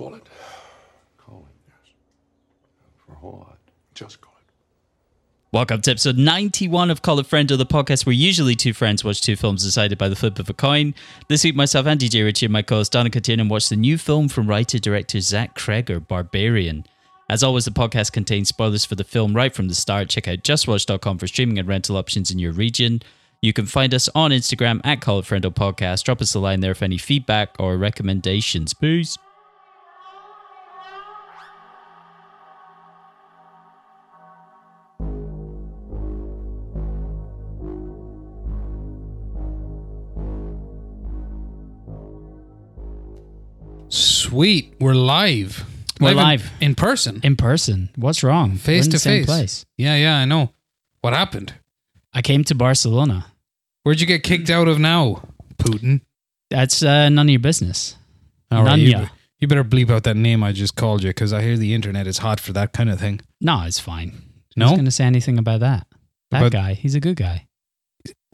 Call it. Call it, yes. For a whole lot. Just call it. Welcome to episode 91 of Call It Friend, the podcast where usually two friends watch two films decided by the flip of a coin. This week, myself and DJ Richie and my co host Donna Tiernan watched the new film from writer director Zach Cregger, Barbarian. As always, the podcast contains spoilers for the film right from the start. Check out justwatch.com for streaming and rental options in your region. You can find us on Instagram at Call It Friendo Podcast. Drop us a line there for any feedback or recommendations. Peace. Sweet, we're live. We're in- live. in, person, In person. What's wrong? We're face in to face. place. Yeah, yeah, I know. What happened? I came to Barcelona. Where'd you get kicked out of now, Putin? That's uh, none of your business. All None you, you better bleep out that name I just called you because I hear the internet is hot for that kind of thing. No, it's fine. No? Who's going to say anything about that? That About- guy, he's a good guy.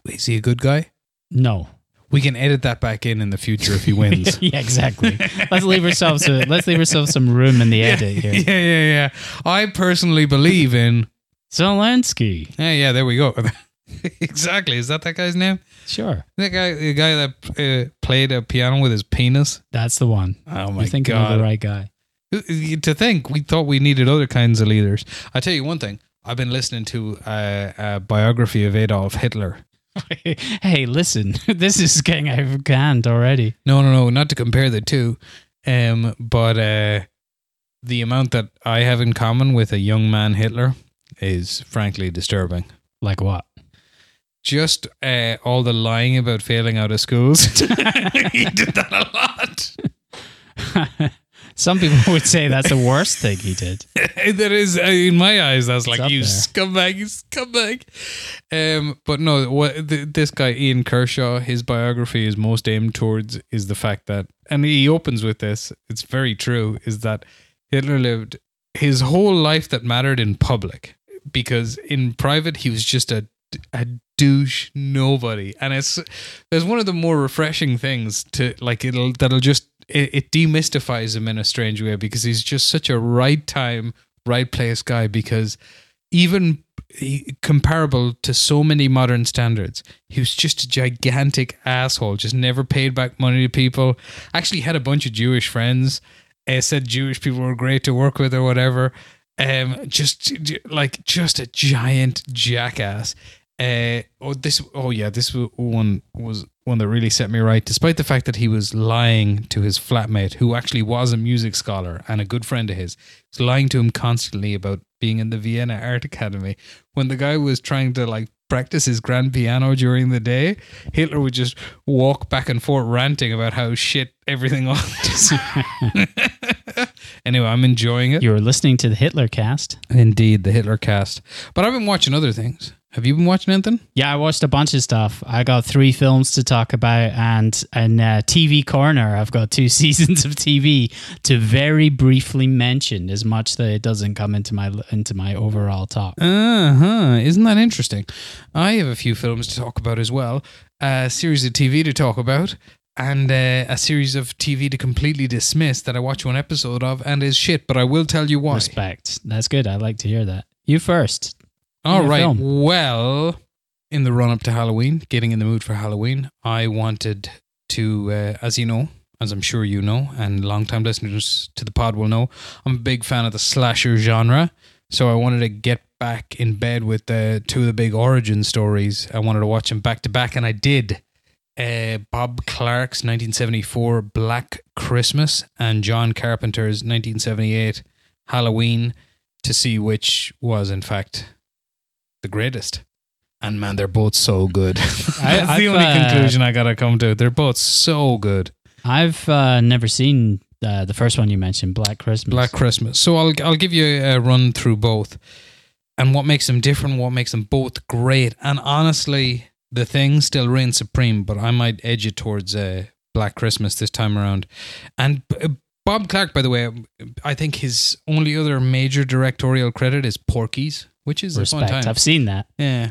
Is he a good guy? No. We can edit that back in in the future if he wins. yeah, exactly. let's leave ourselves a, let's leave ourselves some room in the edit here. yeah, yeah, yeah. I personally believe in. Zelensky. Yeah, yeah. There we go. exactly. Is that that guy's name? Sure. That guy, the guy that uh, played a piano with his penis. That's the one. Oh my You're thinking god! of the right guy. to think we thought we needed other kinds of leaders. I tell you one thing. I've been listening to a, a biography of Adolf Hitler. hey, listen, this is getting out of hand already. No, no, no, not to compare the two, um, but uh, the amount that I have in common with a young man Hitler is frankly disturbing. Like what? Just uh, all the lying about failing out of schools. he did that a lot. Some people would say that's the worst thing he did. that is uh, in my eyes. That's like you there. scumbag, you scumbag. Um, but no, what th- this guy Ian Kershaw, his biography is most aimed towards is the fact that, and he opens with this. It's very true. Is that Hitler lived his whole life that mattered in public because in private he was just a a douche nobody. And it's there's one of the more refreshing things to like it'll that'll just it, it demystifies him in a strange way because he's just such a right time right place guy because even he, comparable to so many modern standards he was just a gigantic asshole just never paid back money to people. Actually had a bunch of jewish friends uh, said jewish people were great to work with or whatever. Um just like just a giant jackass uh oh this oh yeah this one was one that really set me right despite the fact that he was lying to his flatmate who actually was a music scholar and a good friend of his he was lying to him constantly about being in the vienna art academy when the guy was trying to like practice his grand piano during the day hitler would just walk back and forth ranting about how shit everything was anyway i'm enjoying it You're listening to the Hitler cast. Indeed, the Hitler cast. But I've been watching other things. Have you been watching anything? Yeah, I watched a bunch of stuff. I got three films to talk about, and in uh, TV Corner, I've got two seasons of TV to very briefly mention, as much that it doesn't come into my into my overall talk. Uh huh. Isn't that interesting? I have a few films to talk about as well, a series of TV to talk about, and uh, a series of TV to completely dismiss that I watch one episode of and is shit. But I will tell you why. Respect. That's good. I like to hear that. You first. All right. film. Well, in the run up to Halloween, getting in the mood for Halloween, I wanted to, uh, as you know, as I'm sure you know, and long-time listeners to the pod will know, I'm a big fan of the slasher genre. So I wanted to get back in bed with uh, two of the big origin stories. I wanted to watch them back to back, and I did. Uh, Bob Clark's 1974 Black Christmas and John Carpenter's 1978 Halloween to see which was, in fact, the greatest. And man, they're both so good. That's I- the only uh, conclusion I gotta come to. They're both so good. I've uh, never seen uh, the first one you mentioned, Black Christmas. Black Christmas. So I'll I'll give you a run through both, and what makes them different, what makes them both great. And honestly, the thing still reigns supreme, but I might edge it towards uh, Black Christmas this time around. And uh, Bob Clark, by the way, I think his only other major directorial credit is Porky's, which is a fun Respect. time. I've seen that. Yeah.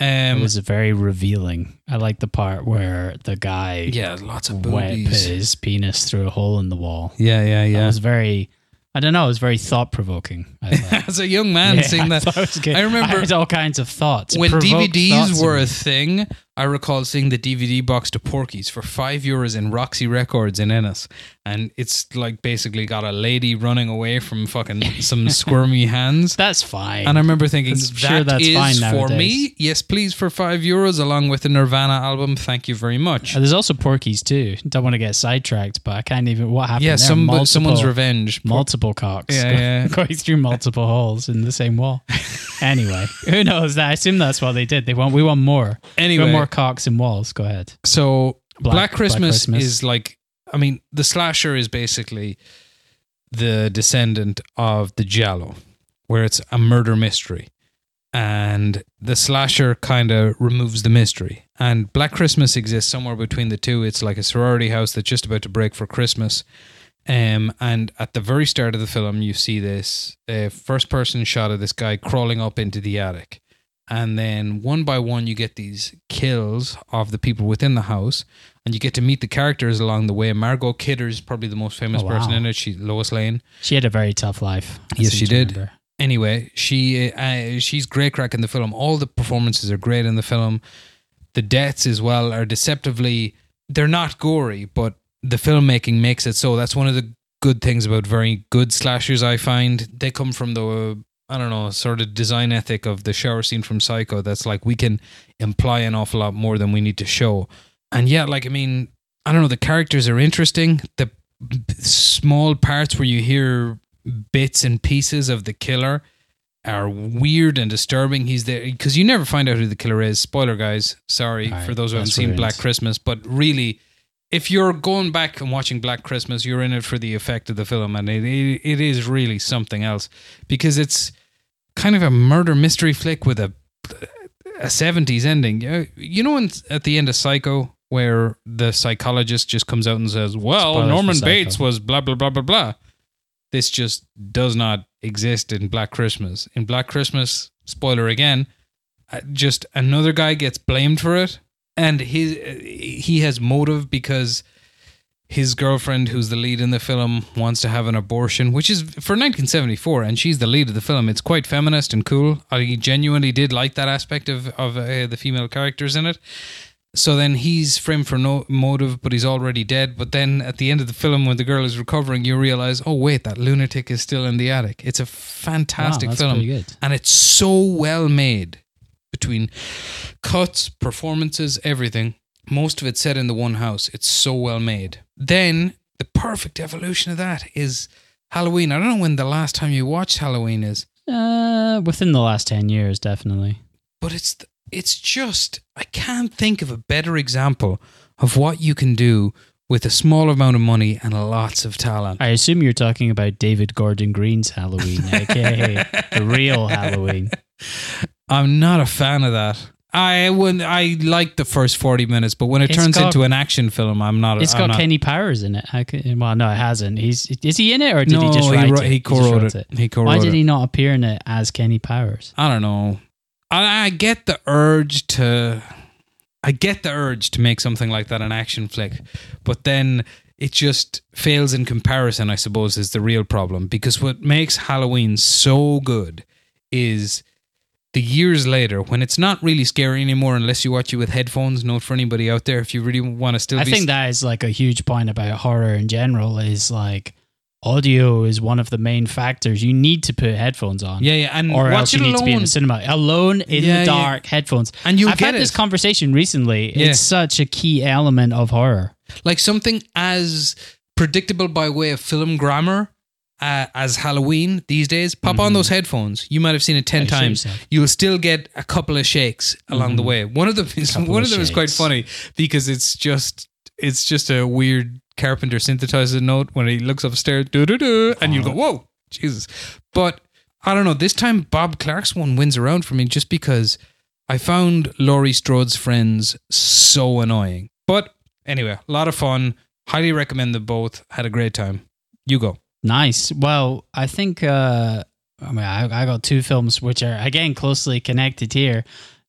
It Um, was very revealing. I like the part where the guy yeah, lots of put boobies. his penis through a hole in the wall. Yeah, yeah, yeah. It was very. I don't know. It was very thought provoking. As a young man Yeah, seeing that, it was. I remember- I had all kinds of thoughts. When DVDs thoughts were a thing, I recall seeing the DVD box to Porky's for five euros in Roxy Records in Ennis, and it's like basically got a lady running away from fucking some squirmy hands. That's fine. And I remember thinking, that sure that's is fine for me. Yes, please, for five euros, along with the Nirvana album. Thank you very much. Uh, There's also Porky's too. Don't want to get sidetracked, but I can't even. What happened? yeah, some multiple, someone's revenge. multiple cocks. Yeah, yeah. going through multiple holes in the same wall. anyway, who knows? I assume that's what they did. They want. We want more. Anyway, want more cocks and walls. Go ahead. So Black- Black, Black Christmas, Christmas. is like I mean, the slasher is basically the descendant of the Giallo, where it's a murder mystery. And the slasher kind of removes the mystery. And Black Christmas exists somewhere between the two. It's like a sorority house that's just about to break for Christmas. Um, and at the very start of the film, you see this uh, first person shot of this guy crawling up into the attic. And then one by one, you get these kills of the people within the house, and you get to meet the characters along the way. Margot Kidder is probably the most famous Oh, person in it. She Lois Lane. She had a very tough life. I Yes, she did. remember. Anyway, she uh, she's great crack in the film. All the performances are great in the film. The deaths as well are deceptively. They're not gory, but the filmmaking makes it so. That's one of the good things about very good slashers. I find they come from the I don't know sort of design ethic of the shower scene from Psycho. That's like we can imply an awful lot more than we need to show. And yeah, like I mean, I don't know. The characters are interesting. The small parts where you hear bits and pieces of the killer are weird and disturbing. He's there because you never find out who the killer is. Spoiler, guys. Sorry right, for those who haven't seen. Black Christmas, but really, if you're going back and watching Black Christmas, you're in it for the effect of the film, and it it, it is really something else because it's kind of a murder mystery flick with a a seventies ending. You know, at the end of Psycho. Where the psychologist just comes out and says, "Well, Spoilers Norman Bates was blah blah blah blah blah." this just does not exist in Black Christmas. In Black Christmas, spoiler again, uh, just another guy gets blamed for it, and his he has motive because his girlfriend, who's the lead in the film, wants to have an abortion, which is for 1974, and she's the lead of the film. It's quite feminist and cool. I genuinely did like that aspect of of uh, the female characters in it. So then he's framed for no motive, but he's already dead. But then at the end of the film, when the girl is recovering, you realize, oh wait, that lunatic is still in the attic. It's a fantastic Wow, film, and it's so well made between cuts, performances, everything. Most of it set in the one house. It's so well made. Then the perfect evolution of that is Halloween. I don't know when the last time you watched Halloween is, Uh, within the last ten years, definitely. but it's it's just I can't think of a better example of what you can do with a small amount of money and lots of talent. I assume you're talking about David Gordon Green's Halloween, aka the real Halloween. I'm not a fan of that. I when I like the first forty minutes, but when it It's turns got- into an action film, I'm not. It's I'm got not, Kenny Powers in it. How could, well, no, it hasn't. He's is he in it or did he No, just he write wrote- it? he just co-wrote wrote it. He co-wrote Why did he not appear in it as Kenny Powers? I don't know. I, I get the urge to. I get the urge to make something like that an action flick, but then it just fails in comparison. I suppose is the real problem because what makes Halloween so good is the years later when it's not really scary anymore unless you watch it with headphones. Note for anybody out there if you really want to still. I think that is like a huge point about horror in general. Is like audio is one of the main factors. You need to put headphones on. Yeah, yeah, and or else you it need to be in the cinema alone in Yeah, the yeah. dark, headphones. And I've get had this conversation recently. Yeah. It's such a key element of horror. like something as predictable by way of film grammar uh, as Halloween these days. Pop on those headphones. You might have seen it ten I times. You'll still get a couple of shakes along the way. One of them is one of them is quite funny because it's just it's just a weird Carpenter synthesizer note when he looks upstairs, doo doo doo, and you go, whoa, Jesus. But I don't know. This time, Bob Clark's one wins around for me just because I found Laurie Strode's friends so annoying. But anyway, a lot of fun. Highly recommend them both. Had a great time. You go. Nice. Well, I think uh, I mean I, I got two films which are again closely connected here.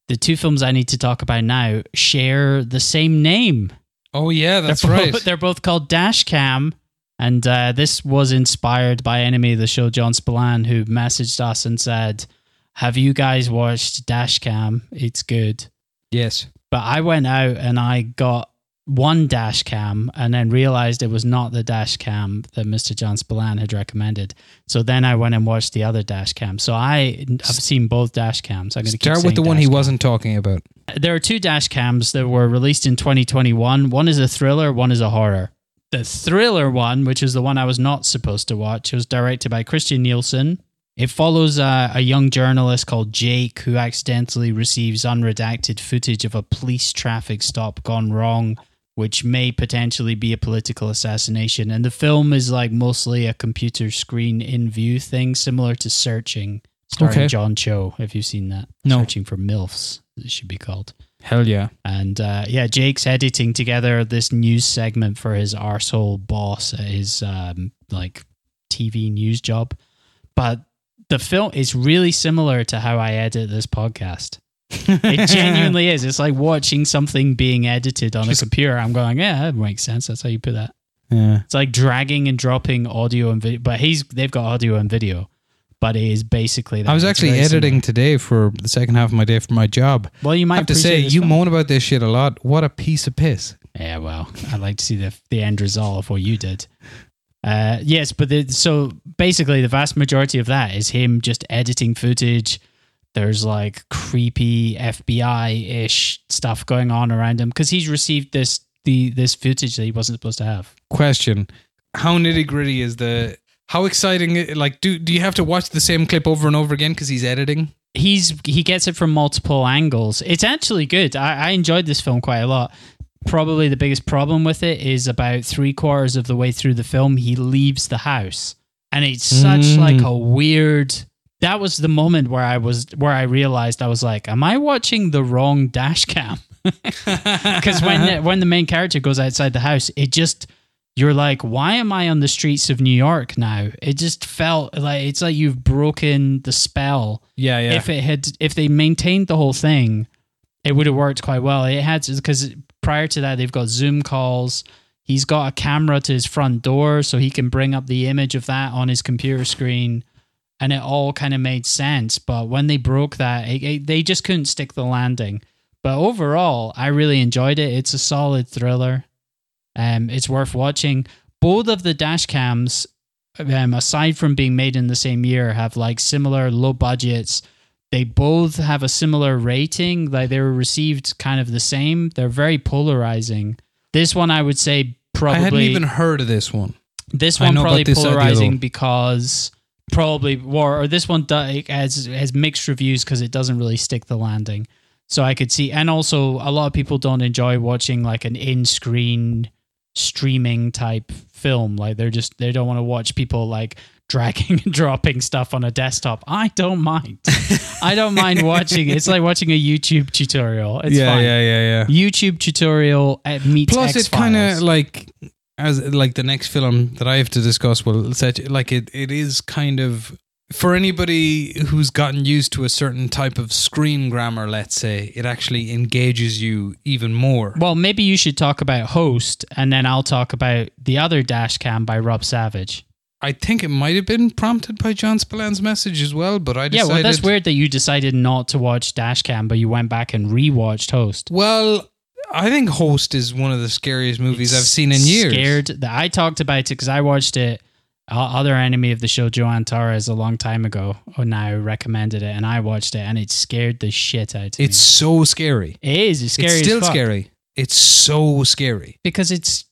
the two films I need to talk about now share the same name. Oh yeah, that's they're right. Both, they're both called Dashcam. And uh, this was inspired by enemy of the show, John Spillane, who messaged us and said, Have you guys watched Dashcam? It's good. yes. But I went out and I got one dash cam and then realized it was not the dash cam that Mr. John Spillane had recommended. So then I went and watched the other dash cam. So I have seen both dash cams. I'm going to Start with the one he wasn't talking about. There are two dash cams that were released in 2021. One is a thriller, one is a horror. The thriller one, which is the one I was not supposed to watch, was directed by Christian Nilsson. It follows a, a young journalist called Jake who accidentally receives unredacted footage of a police traffic stop gone wrong, which may potentially be a political assassination. And the film is like mostly a computer screen in view thing, similar to Searching, starring Okay. John Cho. Have you've seen that? No. Searching for MILFs, it should be called. Hell yeah. And uh, yeah, Jake's editing together this news segment for his arsehole boss at his um, like TV news job. But the film is really similar to how I edit this podcast. It genuinely is. It's like watching something being edited on Just- a computer. I'm going, yeah, that makes sense. That's how you put that. Yeah. It's like dragging and dropping audio and video, but he's they've got audio and video. But it is basically that. I was It's actually editing similar. today for the second half of my day for my job. Well, you might I have to say, you film. moan about this shit a lot. What a piece of piss. Yeah, well, I'd like to see the the end result of what you did. Uh, yes, but the, so basically, the vast majority of that is him just editing footage. There's like creepy FBI ish stuff going on around him because he's received this the this footage that he wasn't supposed to have. Question: How nitty gritty is the? How exciting? Like, do do you have to watch the same clip over and over again because he's editing? He's he gets it from multiple angles. It's actually good. I, I enjoyed this film quite a lot. Probably the biggest problem with it is about three quarters of the way through the film, he leaves the house, and it's such Mm. like a weird. That was the moment where I was where I realized I was like, "Am I watching the wrong dash cam?" Because when the, when the main character goes outside the house, it just you're like, "Why am I on the streets of New York now?" It just felt like it's like you've broken the spell Yeah, yeah. if it had if they maintained the whole thing it would have worked quite well it had because prior to that they've got zoom calls he's got a camera to his front door so he can bring up the image of that on his computer screen and it all kind of made sense but when they broke that it, it- they just couldn't stick the landing but overall i really enjoyed it it's a solid thriller um, it's worth watching both of the dash cams um, aside from being made in the same year, have like similar low budgets. They both have a similar rating. Like they were received kind of the same. They're very polarizing. This one, I would say, probably. I hadn't even heard of this one. this one probably this polarizing because probably war or this one has has mixed reviews because it doesn't really stick the landing. So I could see, and also a lot of people don't enjoy watching like an in-screen streaming type film. Like they're just they don't want to watch people like dragging and dropping stuff on a desktop. I don't mind. I don't mind watching. It's like watching a YouTube tutorial. It's yeah, fine. yeah, yeah, yeah. YouTube tutorial at meets Plus, it X-Files. kind of like as like the next film that I have to discuss will set like it. It is kind of for anybody who's gotten used to a certain type of screen grammar. Let's say it actually engages you even more. Well, maybe you should talk about Host, and then I'll talk about the other dash cam by Rob Savage. I think it might have been prompted by John Spillane's message as well, but I Yeah, well, that's weird that you decided not to watch dash cam, but you went back and rewatched Host. Well, I think Host is one of the scariest movies I've seen in years. Scared that I talked about it because I watched it. Other enemy of the show, Joanne Torres, a long time ago, and now recommended it, and I watched it, and it scared the shit out of me. It's so scary. It is. It's scary. it's still scary. It's so scary. because it's.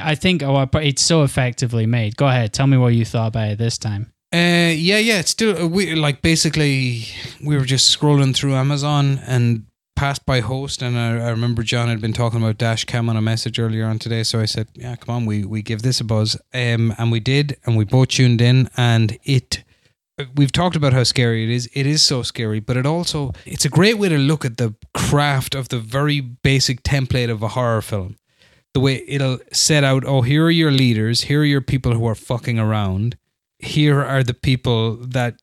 I think oh, it's so effectively made. Go ahead, tell me what you thought about it this time. Uh, yeah, yeah. It's still uh, we like basically we were just scrolling through Amazon and passed by Host, and I, I remember John had been talking about Dash Cam on a message earlier on today, so I said, "Yeah, come on, we we give this a buzz," um, and we did, and we both tuned in, and it. We've talked about how scary it is. It is so scary, but it also it's a great way to look at the craft of the very basic template of a horror film. The way it'll set out, oh, here are your leaders, here are your people who are fucking around, here are the people that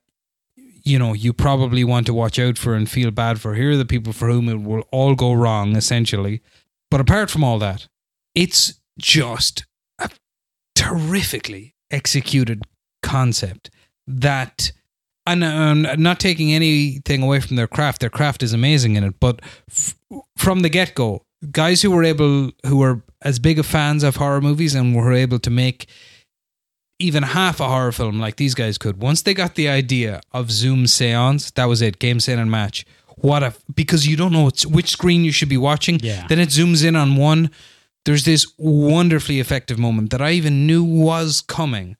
you know you probably want to watch out for and feel bad for. Here are the people for whom it will all go wrong, essentially. But apart from all that, it's just a terrifically executed concept that and um, not taking anything away from their craft their craft is amazing in it but f- from the get-go guys who were able who were as big of fans of horror movies and were able to make even half a horror film like these guys could once they got the idea of zoom seance that was it game set and match what if? because you don't know which screen you should be watching Yeah. then it zooms in on one there's this wonderfully effective moment that i even knew was coming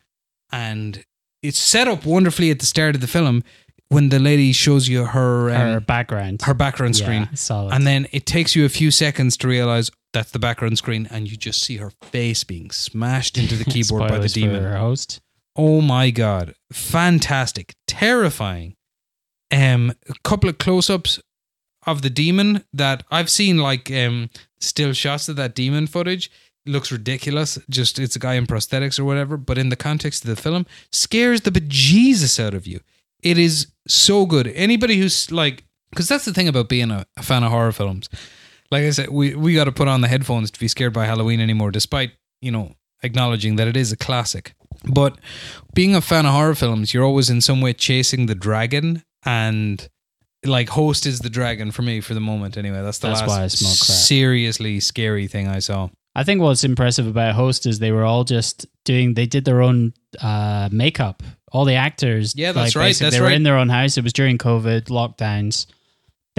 and it's set up wonderfully at the start of the film when the lady shows you her um, Her background. her background screen Yeah, solid. and then it takes you a few seconds to realize that's the background screen and you just see her face being smashed into the keyboard by the demon host. Oh my god, fantastic, terrifying. Um, a couple of close-ups of the demon that I've seen, like um, still shots of that demon footage. It looks ridiculous. Just it's a guy in prosthetics or whatever. But in the context of the film, scares the bejesus out of you. It is so good. Anybody who's like, because that's the thing about being a, a fan of horror films. Like I said, we we got to put on the headphones to be scared by Halloween anymore, despite you know acknowledging that it is a classic. But being a fan of horror films, you're always in some way chasing the dragon, and like Host is the dragon for me for the moment. Anyway, that's the That's why I last seriously scary thing I saw. I think what's impressive about Host is they were all just doing. They did their own uh, makeup. All the actors. Yeah, that's like, right, that's they were right. in their own house. It was during COVID lockdowns.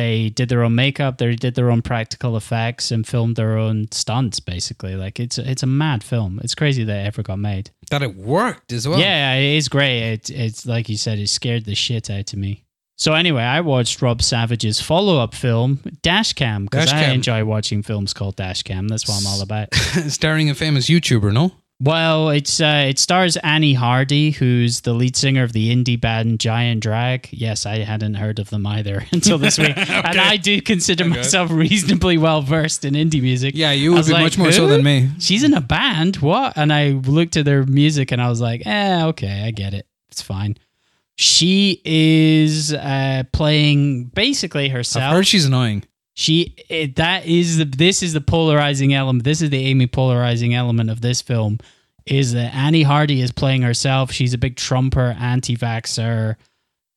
They did their own makeup. They did their own practical effects and filmed their own stunts. Basically, like it's it's a mad film. It's crazy that it ever got made. That it worked as well. Yeah, it is great. It, it's like you said, it scared the shit out of me. So anyway, I watched Rob Savage's follow-up film, Dashcam, because I enjoy watching films called Dashcam. That's what I'm all about. starring a famous YouTuber. No, Well, it's uh, it stars Annie Hardy, who's the lead singer of the indie band Giant Drag. Yes, I hadn't heard of them either until this week, and I do consider Okay. myself reasonably well versed in indie music. yeah, you would be like, much more so than me. She's in a band. What? And I looked at their music and I was like, eh, okay, I get it. It's fine. She is uh, playing basically herself. I've heard she's annoying. She it, that is the this is the polarizing element. This is the Amy polarizing element of this film is that Annie Hardy is playing herself. She's a big trumper, anti-vaxxer.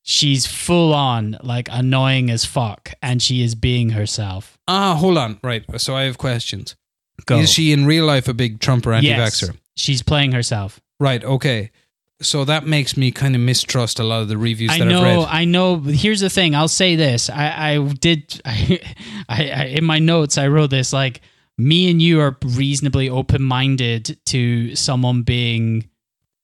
She's full on like annoying as fuck, and she is being herself. Ah, hold on. Right. So I have questions. Go. Is she in real life a big Trumper anti-vaxxer? Yes, she's playing herself. Right. Okay. So that makes me kind of mistrust a lot of the reviews I that know, I've read. I know. Here's the thing. I'll say this. I, I did. I, I, I, in my notes, I wrote this like me and you are reasonably open minded to someone being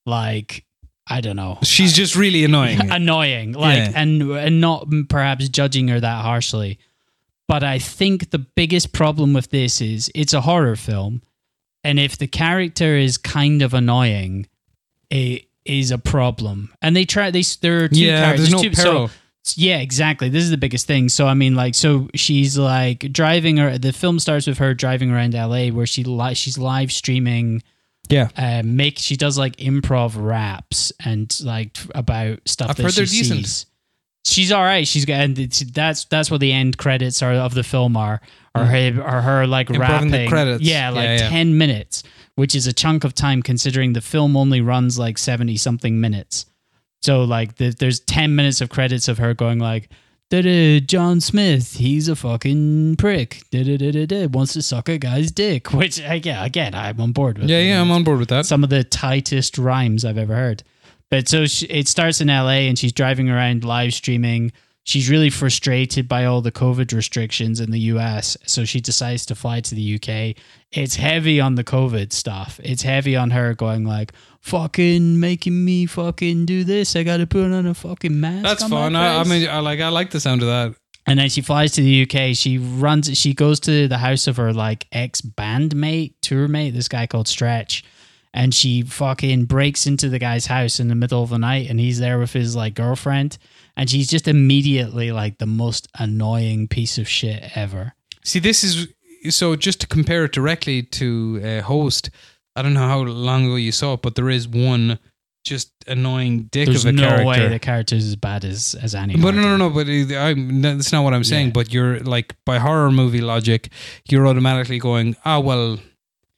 like I don't know She's just really annoying. annoying, like Yeah. and and not perhaps judging her that harshly. But I think the biggest problem with this is it's a horror film, and if the character is kind of annoying, it is a problem. And they try. They there are two yeah, characters. there's no two, so- yeah, exactly. This is the biggest thing. So I mean, like, so she's like driving her. The film starts with her driving around L.A. where she li- she's live streaming. yeah. Uh, make she does like improv raps and like about stuff I've that heard she they're decent. She's all right. She's and it's, that's that's what the end credits are of the film are are her are her like Mm. Improving the rapping. credits. Yeah, like Yeah, yeah. ten minutes, which is a chunk of time considering the film only runs like seventy something minutes. So like the, there's 10 minutes of credits of her going like John Smith, he's a fucking prick. Da-da-da-da-da, wants to suck a guy's dick. Which, yeah, again, I'm on board with. Yeah, yeah, I'm on board with that. Some of the tightest rhymes I've ever heard. But so she, it starts in LA and she's driving around live streaming. She's really frustrated by all the COVID restrictions in the US. So she decides to fly to the UK. It's heavy on the COVID stuff. It's heavy on her going like, fucking making me fucking do this. I got to put on a fucking mask. That's fun. I, I mean, I like. I like the sound of that. And then she flies to the UK. She runs. She goes to the house of her like ex bandmate, tour mate, this guy called Stretch, and she fucking breaks into the guy's house in the middle of the night, and he's there with his like girlfriend, and she's just immediately like the most annoying piece of shit ever. See, this is so. Just to compare it directly to uh, Host, I don't know how long ago you saw it, but there is one just annoying dick There's of a character. There's no character. way the character's as bad as as Annie. But no, no, no. But I'm, that's not what I'm saying. Yeah. But you're like by horror movie logic, you're automatically going, "Ah, well,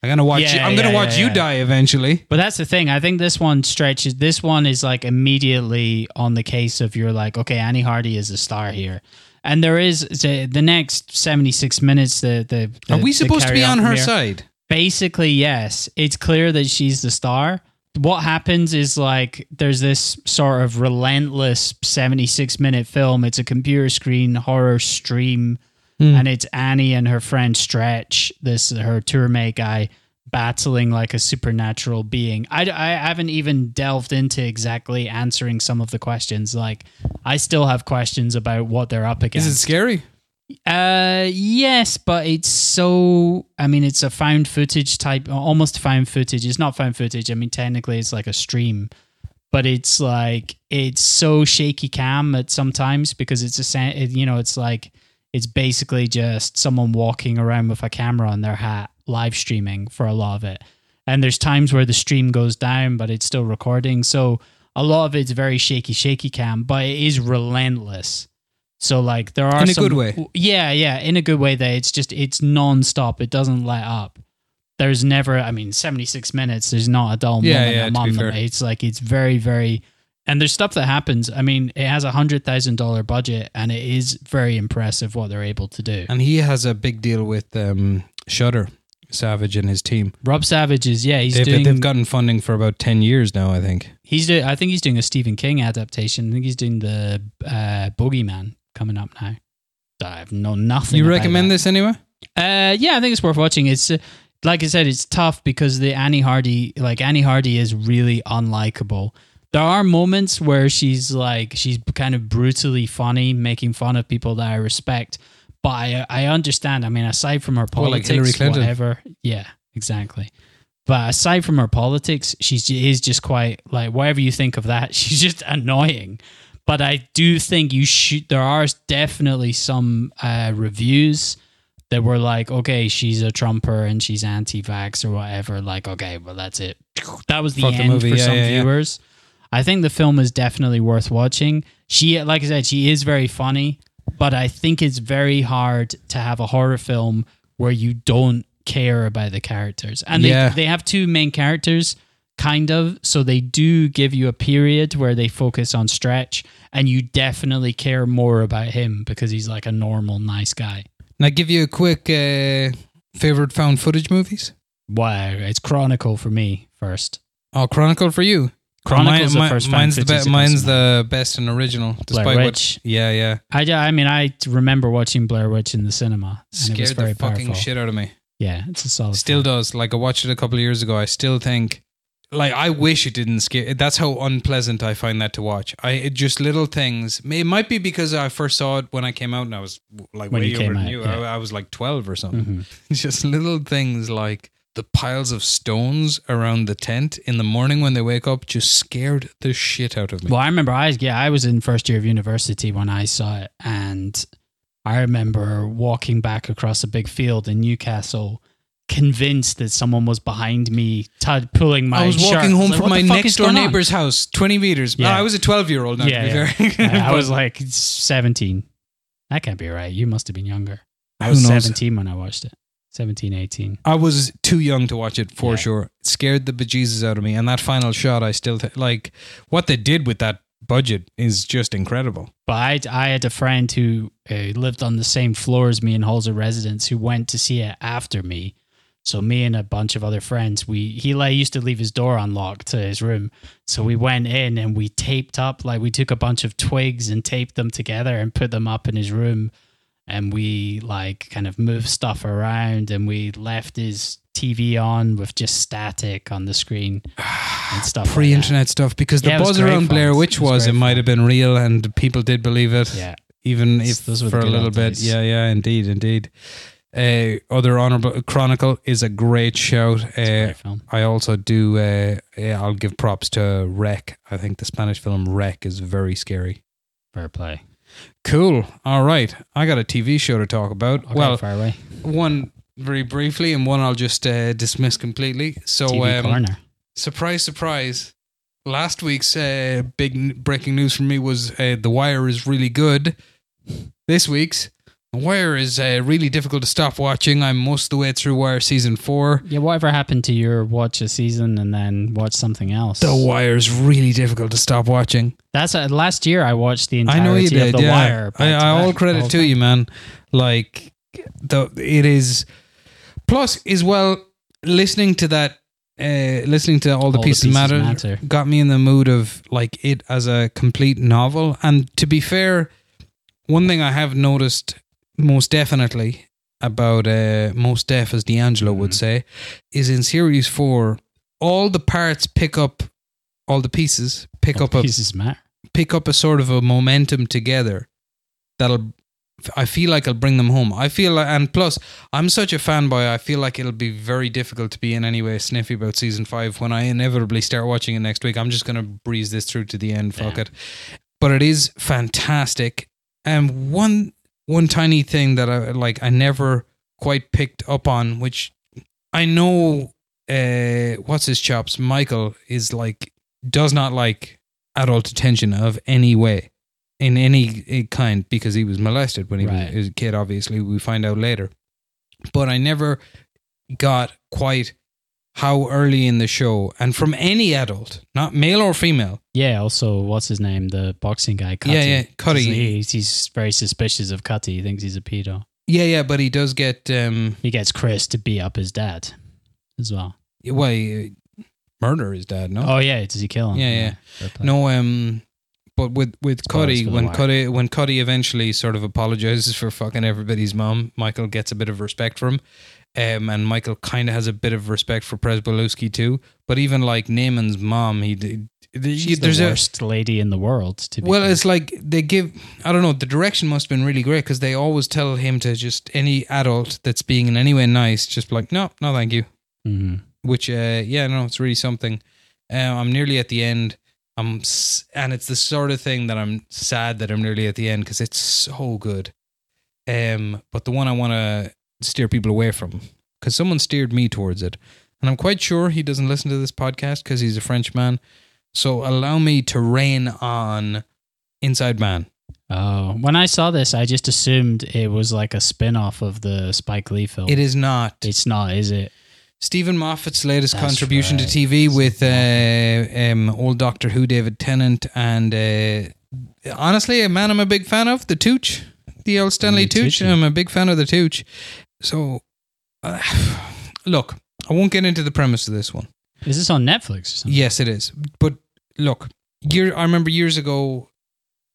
I'm gonna watch. Yeah, you, I'm gonna yeah, watch yeah, you die eventually." But that's the thing. I think this one stretches. This one is like immediately on the case of you're like, okay, Annie Hardy is a star here, and there is the, the next seventy six minutes. The the, the Are we supposed to be carry on her side? Basically, yes. It's clear that she's the star. What happens is like there's this sort of relentless 76 minute film. It's a computer screen horror stream, Hmm. and it's Annie and her friend Stretch, this her tourmate guy, battling like a supernatural being. I, I haven't even delved into exactly answering some of the questions. Like, I still have questions about what they're up against. Is it scary? Uh, yes, but it's so. I mean, it's a found footage type, almost found footage. It's not found footage. I mean, technically, it's like a stream, but it's like it's so shaky cam at sometimes because it's a, you know, it's like it's basically just someone walking around with a camera on their hat, live streaming for a lot of it. And there's times where the stream goes down, but it's still recording. So a lot of it's very shaky, shaky cam, but it is relentless. So like there are In a some- good way. Yeah, yeah, in a good way. That it's just it's non-stop. It doesn't let up. There's never. I mean, 76 minutes. There's not a dull Yeah, moment yeah, among them. fair. It's like it's very, very. And there's stuff that happens. I mean, it has a hundred thousand dollar budget, and it is very impressive what they're able to do. And he has a big deal with um, Shutter Savage and his team. Rob Savage is yeah, he's They've, doing. they've gotten funding for about ten years now. I think. he's doing. I think he's doing a Stephen King adaptation. I think he's doing the uh, Boogeyman coming up now. I have no nothing. You recommend that. this anyway? Uh, yeah, I think it's worth watching. It's uh, like I said, it's tough because the Annie Hardy, like Annie Hardy, is really unlikable. There are moments where she's like she's kind of brutally funny, making fun of people that I respect. But I, I understand. I mean, aside from her Well, like politics, whatever. Yeah, exactly. But aside from her politics, she is just quite like whatever you think of that. She's just annoying. But I do think you should. There are definitely some uh, reviews that were like, okay, she's a Trumper and she's anti-vax or whatever. Like, okay, well, that's it. That was the Fuck the end movie, for yeah, some yeah, yeah. I think the film is definitely worth watching. She, like I said, she is very funny, but I think it's very hard to have a horror film where you don't care about the characters. And Yeah. they, they have two main characters, kind of. So they do give you a period where they focus on Stretch, and you definitely care more about him because he's like a normal, nice guy. Now, give you a quick uh, favorite found footage movies. Wow, it's Chronicle for me first. Oh, Chronicle for you. Chronicle's Mine- the first mi- mine's the be- mine's the best and original. Despite Blair what, Witch. yeah, yeah, I, I mean, I remember watching Blair Witch in the cinema. And it was scared very the fucking powerful. shit out of me. Yeah, it's a solid. Still film. does. Like I watched it a couple of years ago. I still think, like, I wish it didn't scare. That's how unpleasant I find that to watch. I it just little things. It might be because I first saw it when I came out, and I was like When way younger out, you. yeah. I, I was like twelve or something. Mhm. just little things like the piles of stones around the tent in the morning when they wake up just scared the shit out of me. Well, I remember I yeah I was in first year of university when I saw it, and I remember walking back across a big field in Newcastle, convinced that someone was behind me, t- pulling my. I was walking home like, from my next door going on?" neighbor's house, 20 meters. Yeah. Ah, I was a 12 year old now, Yeah, to be yeah. fair. I was like seventeen. That can't be right. You must have been younger. I was seventeen when I watched it. 17, 18. I was too young to watch it for Yeah. sure. It scared the bejesus out of me. And that final shot, I still, th- like, what they did with that budget is just incredible. But I, I had a friend who uh, lived on the same floor as me in Holzer Residence who went to see it after me. So me and a bunch of other friends, we he like used to leave his door unlocked to his room. So we went in and we taped up like we took a bunch of twigs and taped them together and put them up in his room. And we like kind of moved stuff around and we left his TV on with just static on the screen and stuff. like Pre internet stuff, because Yeah, the buzz around. Blair Witch It was was, it might have been real and people did believe it. Yeah. Even It's- if for a little bit. days. Yeah, yeah, indeed, indeed. Uh, other honorable Chronicle is a great shout. It's a Uh, great film. I also do. Uh, yeah, I'll give props to REC. I think the Spanish film REC is very scary. Fair play. Cool. All right, I got a TV show to talk about. Okay, well, far away. one very briefly, and one I'll just uh, dismiss completely. So, TV um, corner. surprise, surprise, last week's uh, big breaking news for me was uh, The Wire is really good. This week's Wire is uh, really difficult to stop watching. I'm most of the way through Wire season four. Yeah, whatever happened to your watch a season and then watch something else? The Wire is really difficult to stop watching. That's uh, last year. I watched the I know you did. of the yeah, Wire. I, I all credit to you, man. Like the it is. Plus, as well, listening to that, uh, listening to all the All the pieces, Pieces matter, Matter. got me in the mood of like it as a complete novel. And to be fair, one thing I have noticed most definitely about uh, most deaf, as D'Angelo would Mhm. say, is in series four, all the parts pick up, all the pieces pick All up a pieces matter. pick up a sort of a momentum together that'll I feel like I'll bring them home. I feel like, and plus, I'm such a fanboy. I feel like it'll be very difficult to be in any way sniffy about season five when I inevitably start watching it next week. I'm just going to breeze this through to the end. Fuck Yeah. it. But it is fantastic. And one one tiny thing that I like, I never quite picked up on, which I know. Uh, what's his chops? Michael is like does not like adult attention of any way in any eh, kind because he was molested when he Right. was a kid obviously we find out later but i never got quite how early in the show and from any adult not male or female Yeah. Also, what's his name? The boxing guy. Cutty. Yeah, yeah, Cutty. He's, he's very suspicious of Cutty. He thinks he's a pedo. yeah yeah but he does get um He gets Chris to beat up his dad as well. well he, uh, murder his dad no Oh yeah, does he kill him? Yeah, yeah. play. no um but with with Cutty when. Cutty when Cutty eventually sort of apologizes for fucking everybody's mom, Michael gets a bit of respect for him. Um, and Michael kind of has a bit of respect for Pryzbylewski too. But even like Namond's mom, he did. She's there's the a worst lady in the world. To be well, fair. it's like they give. I don't know. The direction must have been really great because they always tell him to just any adult that's being in any way nice, just be like no, no, thank you. Mhm. Which, uh, yeah, no, it's really something. Uh, I'm nearly at the end. I'm, s- and it's the sort of thing that I'm sad that I'm nearly at the end because it's so good. Um, but the one I want to steer people away from because someone steered me towards it, and I'm quite sure he doesn't listen to this podcast because he's a French man. So allow me to rain on Inside Man. Oh, when I saw this, I just assumed it was like a spin-off of the Spike Lee film. It is not. It's not, is it? Steven Moffat's latest That's contribution right. to TV with uh, um, old Doctor Who, David Tennant, and uh, honestly, a man I'm a big fan of, the Tooch, the old Stanley Tooch. I'm a big fan of the Tooch. So, uh, look, I won't get into the premise of this one. Is this on Netflix or something? Yes, it is. But look, year I remember years ago,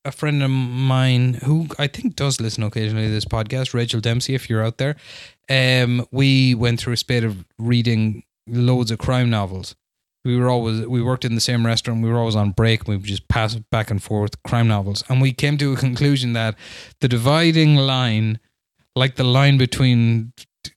a friend of mine who I think does listen occasionally to this podcast, Rachel Dempsey, if you're out there, um, we went through a spate of reading loads of crime novels. We were always we worked in the same restaurant. We were always on break. We would just pass back and forth crime novels, and we came to a conclusion that the dividing line, like the line between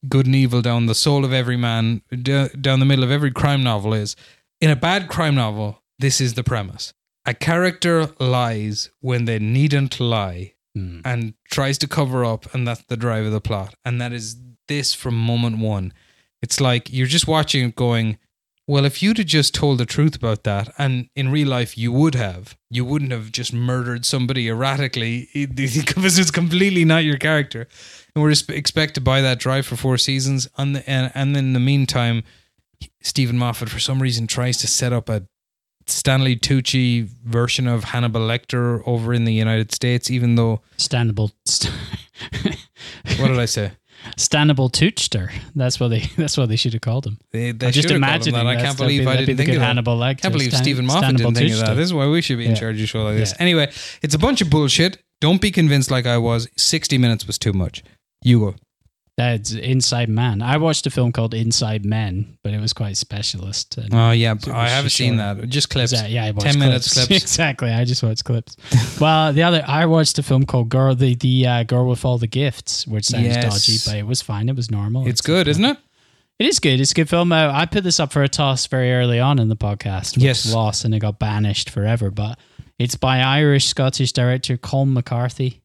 good and evil down the soul of every man, d- down the middle of every crime novel, is in a bad crime novel. This is the premise: a character lies when they needn't lie, Hmm. and tries to cover up, and that's the drive of the plot. And that is this from moment one. It's like you're just watching it going, well, if you'd have just told the truth about that, and in real life you would have, you wouldn't have just murdered somebody erratically because it's completely not your character. And we're expect to buy that drive for four seasons, and the, and and in the meantime, Steven Moffat for some reason tries to set up a Stanley Tucci version of Hannibal Lecter over in the United States, even though Standable. St- what did I say? Standable Toochster. That's what they. That's what they should have called him. They, they I'm just should have called him imagining. that. I can't believe be- I didn't think of that. Hannibal Lecter. I can't believe Stan- Steven Moffat didn't think of that. This is why we should be in Yeah. charge of a show like this. Yeah. Anyway, it's a bunch of bullshit. Don't be convinced like I was. 60 minutes was too much. You go. That's Inside Man. I watched a film called Inside Men, but it was quite specialist. Oh, yeah. I haven't seen that. Just clips. yeah, I watched 10 minutes clips. clips. exactly. I just watched clips. well, the other, I watched a film called Girl, the the uh, Girl with All the Gifts, which sounds Yes. dodgy, but it was fine. It was normal. It's good, isn't it? It is good. It's a good film. Uh, I put this up for a toss very early on in the podcast. Yes. lost and it got banished forever. But it's by Irish Scottish director Colm McCarthy.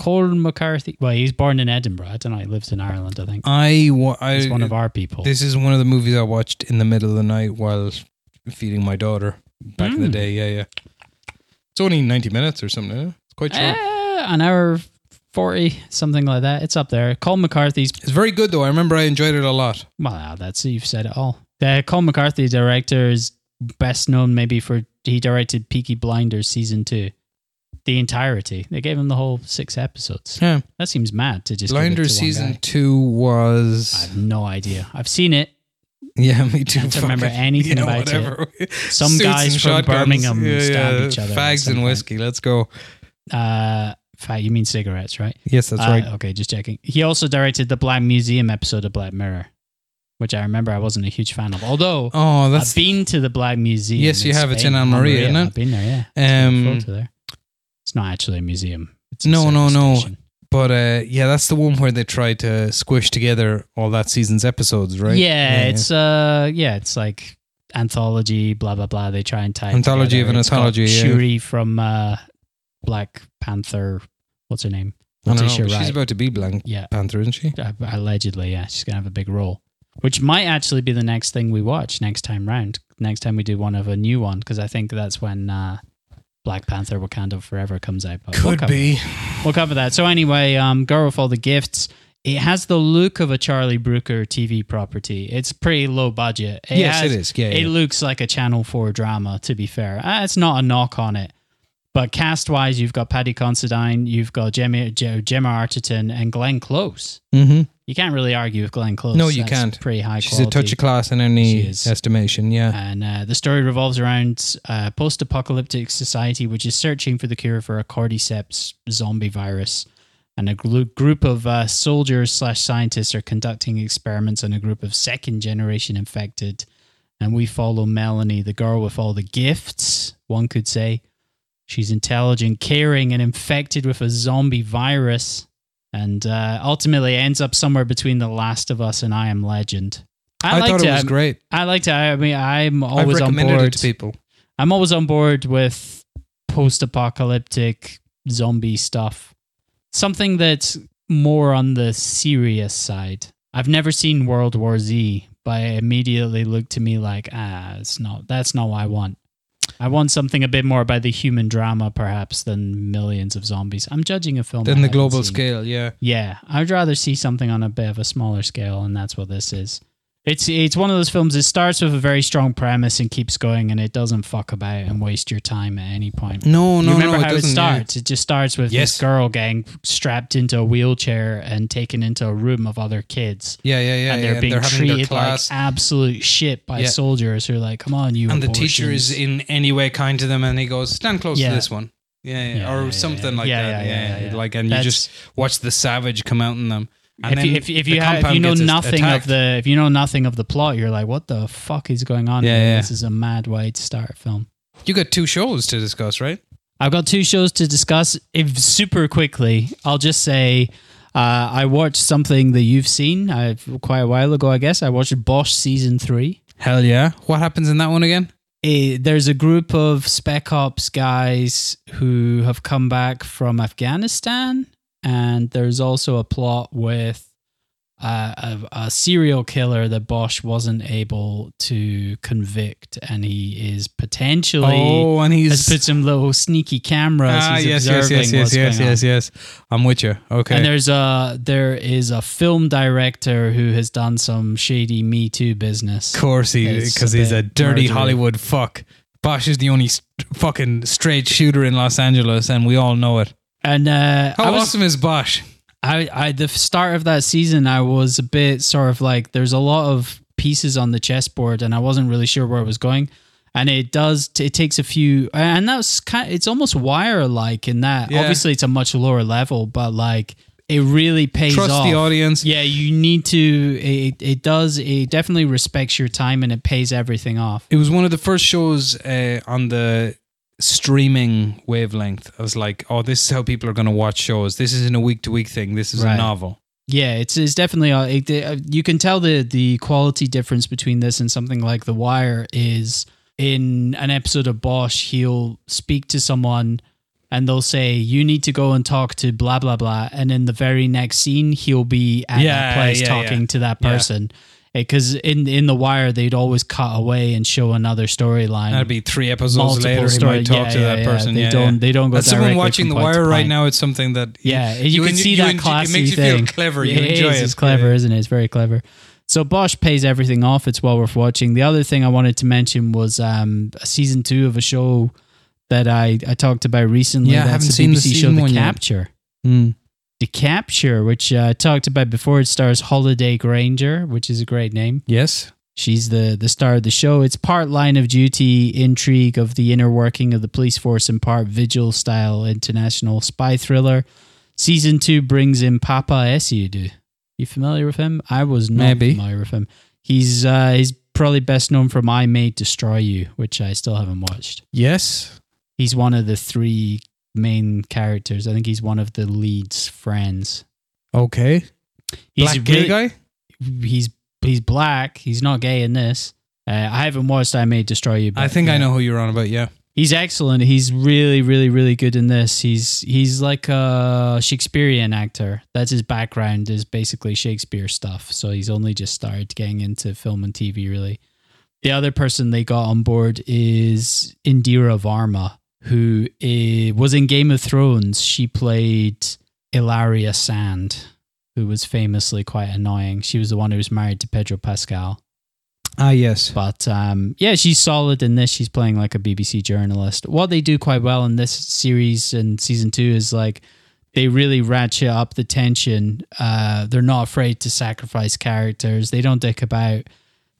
Colm McCarthy. Well, he's born in Edinburgh. I don't know. He lives in Ireland. I think I, wa- I he's one of our people. This is one of the movies I watched in the middle of the night while feeding my daughter back in the day. Yeah, yeah. It's only ninety minutes or something. It's quite short. Eh, an hour forty, something like that. It's up there. Colin McCarthy's It's very good though. I remember I enjoyed it a lot. well, that's you've said it all. The Colin McCarthy director is best known maybe for he directed Peaky Blinders season two, the entirety. They gave him the whole six episodes. Yeah. That seems mad to just Blinders to season two I have no idea. I've seen it. yeah, me too. Can't remember anything yeah, about it. Some Suits guys from shotguns. Birmingham yeah, stab yeah. each other Fags and whiskey. Let's go. Uh, you mean cigarettes, right? Yes, that's Uh, right. Okay, just checking. He also directed the Black Museum episode of Black Mirror, which I remember I wasn't a huge fan of. Although Oh, that's I've been to the Black Museum. Yes, you have. It's in Spain. Almeria, isn't it? I've been there. Yeah. Um, got a photo there. It's not actually a museum. It's a No, no, no. station. But uh, yeah, that's the one where they try to squish together all that season's episodes, right? Yeah, it's uh, yeah, it's like anthology, blah blah blah. They try and tie Anthology of an It's anthology, yeah. Shuri from uh, Black Panther. What's her name? I don't know. She's Wright. about to be Black Yeah, Panther, isn't she? Uh, allegedly, yeah, she's gonna have a big role, which might actually be the next thing we watch next time round. Next time we do one of a new one, because I think that's when uh, Black Panther: Wakanda Forever comes out. But we'll Could cover, be. We'll cover that. So anyway, um, Girl with All the Gifts. It has the look of a Charlie Brooker TV property. It's pretty low budget. It yes, has- it is. Yeah, It yeah. looks like a Channel 4 drama, to be fair. Uh, it's not a knock on it. But cast wise, you've got Paddy Considine, you've got Gemma, Gemma Arterton, and Glenn Close. Mm-hmm. You can't really argue with Glenn Close. No, you That's can't. Pretty high She's quality. a touch of class in any estimation. Yeah. And uh, the story revolves around a post apocalyptic society which is searching for the cure for a cordyceps zombie virus. And a glu- group of uh, soldiers slash scientists are conducting experiments on a group of second generation infected. And we follow Melanie, the girl with all the gifts, one could say. She's intelligent, caring, and infected with a zombie virus. And uh, ultimately ends up somewhere between The Last of Us and I Am Legend. I, like thought to- it was I'm- great. I like to. I mean, I'm always on board. it to people. I'm always on board with post-apocalyptic zombie stuff. Something that's more on the serious side. I've never seen World War Z, but it immediately looked to me like, ah, it's not. That's not what I want. I want something a bit more about the human drama, perhaps, than millions of zombies. I'm judging a film. I the global seen. scale. Yeah. Yeah, I'd rather see something on a bit of a smaller scale, and that's what this is. It's it's one of those films. It starts with a very strong premise and keeps going, and it doesn't fuck about and waste your time at any point. No, you no, remember no. how it it doesn't. yeah. starts? It just starts with Yes. this girl getting strapped into a wheelchair and taken into a room of other kids, Yeah, yeah, yeah. and they're being having their treated like absolute shit by Yeah. soldiers who are like, "Come on, you." and the teacher is in any way kind to them, and he goes, "Stand close Yeah. to this one." Yeah, yeah, Yeah, or yeah, yeah, something yeah. like Yeah, that. yeah, Yeah, yeah, yeah. like, and you just watch the savage come out in them. And if you, if, if you have, if you know nothing attacked. of the if you know nothing of the plot, you're like, what the fuck is going on? Yeah, yeah. This is a mad way to start a film. you got two shows to discuss, right? I've got two shows to discuss. If super quickly, I'll just say uh, I watched something that you've seen uh, quite a while ago. I guess I watched Bosch season three. Hell yeah! What happens in that one again? Eh, there's a group of spec ops guys who have come back from Afghanistan, and there's also a plot with uh, a, a serial killer that Bosch wasn't able to convict, and he is potentially oh, and has he's put some little sneaky cameras. ah, he's yes, yes, observing yes, yes, yes, yes, yes. I'm with you. Okay. And there's a there is a film director who has done some shady Me Too business. Of course, he because he's a dirty murdery. Hollywood fuck. Bosch is the only st- fucking straight shooter in Los Angeles, and we all know it. And uh, How was, awesome is Bosch? I, I the start of that season, I was a bit sort of like there's a lot of pieces on the chessboard, and I wasn't really sure where it was going. And it does. It takes a few, and that's kind. it's almost wire like in that. Yeah. Obviously, it's a much lower level, but like it really pays Trust off. the audience. Yeah, you need to. It, it does. It definitely respects your time and it pays everything off. It was one of the first shows uh, on the streaming wavelength. I was like, oh, this is how people are going to watch shows. This isn't a week to week thing. This is Right. a novel. Yeah, it's it's definitely. A, it, uh, you can tell the the quality difference between this and something like The Wire is in an episode of Bosch. He'll speak to someone. And they'll say, "You need to go and talk to blah blah blah," and in the very next scene, he'll be at Yeah, that place yeah, talking yeah. to that Yeah. Because in in the wire they'd always cut away and show another storyline. That'd be three episodes Multiple later. He story- might talk yeah, to yeah, that yeah. person. They don't- they don't go As someone watching The Wire right now, it's something that Yeah, you, can en- see you that classy It makes you thing. feel clever. You Yeah, enjoy it is. it. It's clever, isn't it? It's very clever. So Bosch pays everything off. It's well worth watching. The other thing I wanted to mention was um, a season two of a show that I, I talked about recently. Yeah, I That's haven't a seen the BBC show, season The one yet. Capture. Hmm. The Capture, which uh, I talked about before, it stars Holliday Grainger, which is a great name. Yes. She's the the star of the show. It's part line of duty intrigue of the inner working of the police force and part vigil style international spy thriller. Season two brings in Paapa Essiedu. You familiar with him? I was not Maybe. familiar with him. He's uh, he's probably best known from I May Destroy You, which I still haven't watched. Yes. He's one of the three main characters. I think he's one of the lead's friends. Okay. He's Black gay really- guy. He's he's black. He's not gay in this. Uh, I haven't watched I May Destroy You. But I think I know who you're on about. Yeah. He's excellent. He's really, really, really good in this. He's he's like a Shakespearean actor. That's his background is basically Shakespeare stuff. So he's only just started getting into film and TV really. The other person they got on board is Indira Varma, who i- was in Game of Thrones. She played Ellaria Sand, who was famously quite annoying. She was the one who was married to Pedro Pascal. Ah, yes. But um, yeah, she's solid in this. She's playing like a BBC journalist. What they do quite well in this series and season two is like they really ratchet up the tension. Uh, they're not afraid to sacrifice characters. They don't dick about.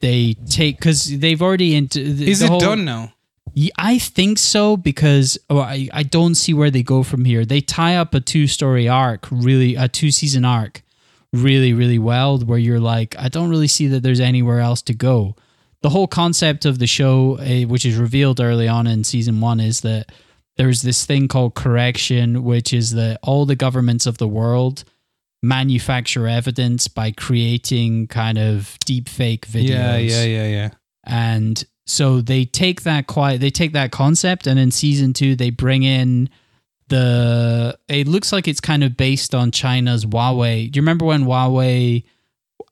They take because they've already into. The, Is the it whole- done now? Yeah, I think so because oh, I, I don't see where they go from here. They tie up a two story arc, really, a two season arc, really, really well, where you're like, I don't really see that there's anywhere else to go. The whole concept of the show, uh, which is revealed early on in season one, is that there's this thing called correction, which is that all the governments of the world manufacture evidence by creating kind of deep fake videos Yeah, yeah, yeah, yeah. and so they take that quite they take that concept and in season two they bring in the it looks like it's kind of based on china's huawei do you remember when huawei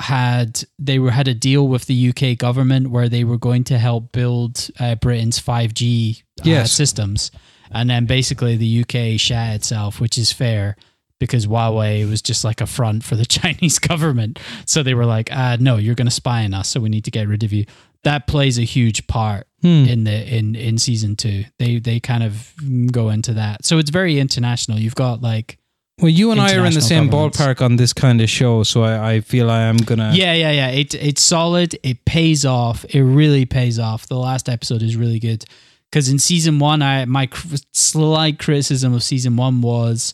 had they were had a deal with the uk government where they were going to help build uh, britain's 5g uh, Yes. systems and then basically the uk shat itself which is fair because Huawei was just like a front for the Chinese government. So they were like, uh, no, you're going to spy on us. So we need to get rid of you. That plays a huge part Hmm. in the in in season two. They they kind of go into that. So it's very international. You've got like Well, you and I are in the same ballpark on this kind of show, so I, I feel I am gonna. yeah yeah yeah. It it's solid. It pays off. It really pays off. The last episode is really good because in season one, I my cr- slight criticism of season one was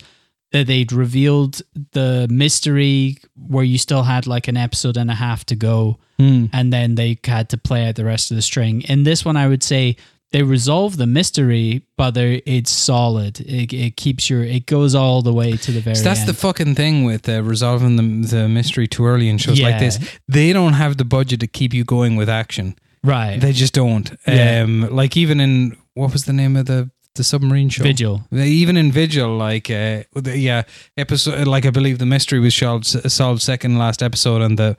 that they'd revealed the mystery where you still had like an episode and a half to go. Hmm. and then they had to play out the rest of the string. In this one, I would say they resolve the mystery, but it's solid. It, it keeps your it goes all the way to the very So that's end. the fucking thing with uh, resolving the the mystery too early in shows like this. They don't have the budget to keep you going with action. right. They just don't. Yeah. Um, like even in what was the name of the the submarine show? Vigil. Even in Vigil, like uh, the, yeah, episode like I believe the mystery was solved solved second last episode, and the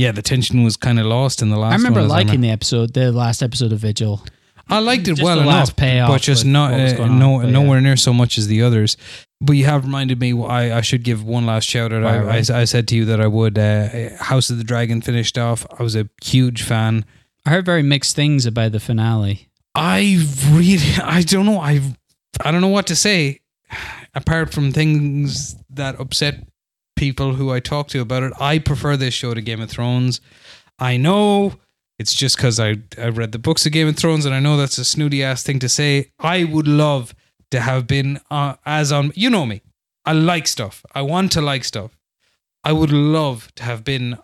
yeah the tension was kind of lost in the last. I remember one, as liking the episode, the last episode of Vigil. I liked it Just well the enough, last payoff but just not uh, going on, no but yeah. nowhere near so much as the others. But you have reminded me. I, I should give one last shout out. I, Right, right. I, I said to you that I would. Uh, House of the Dragon finished off. I was a huge fan. I heard very mixed things about the finale. I really, I don't know. I, I don't know what to say, apart from things that upset people who I talk to about it. I prefer this show to Game of Thrones. I know it's just because I I read the books of Game of Thrones, and I know that's a snooty ass thing to say. I would love to have been uh, as on. You know me. I like stuff. I want to like stuff. I would love to have been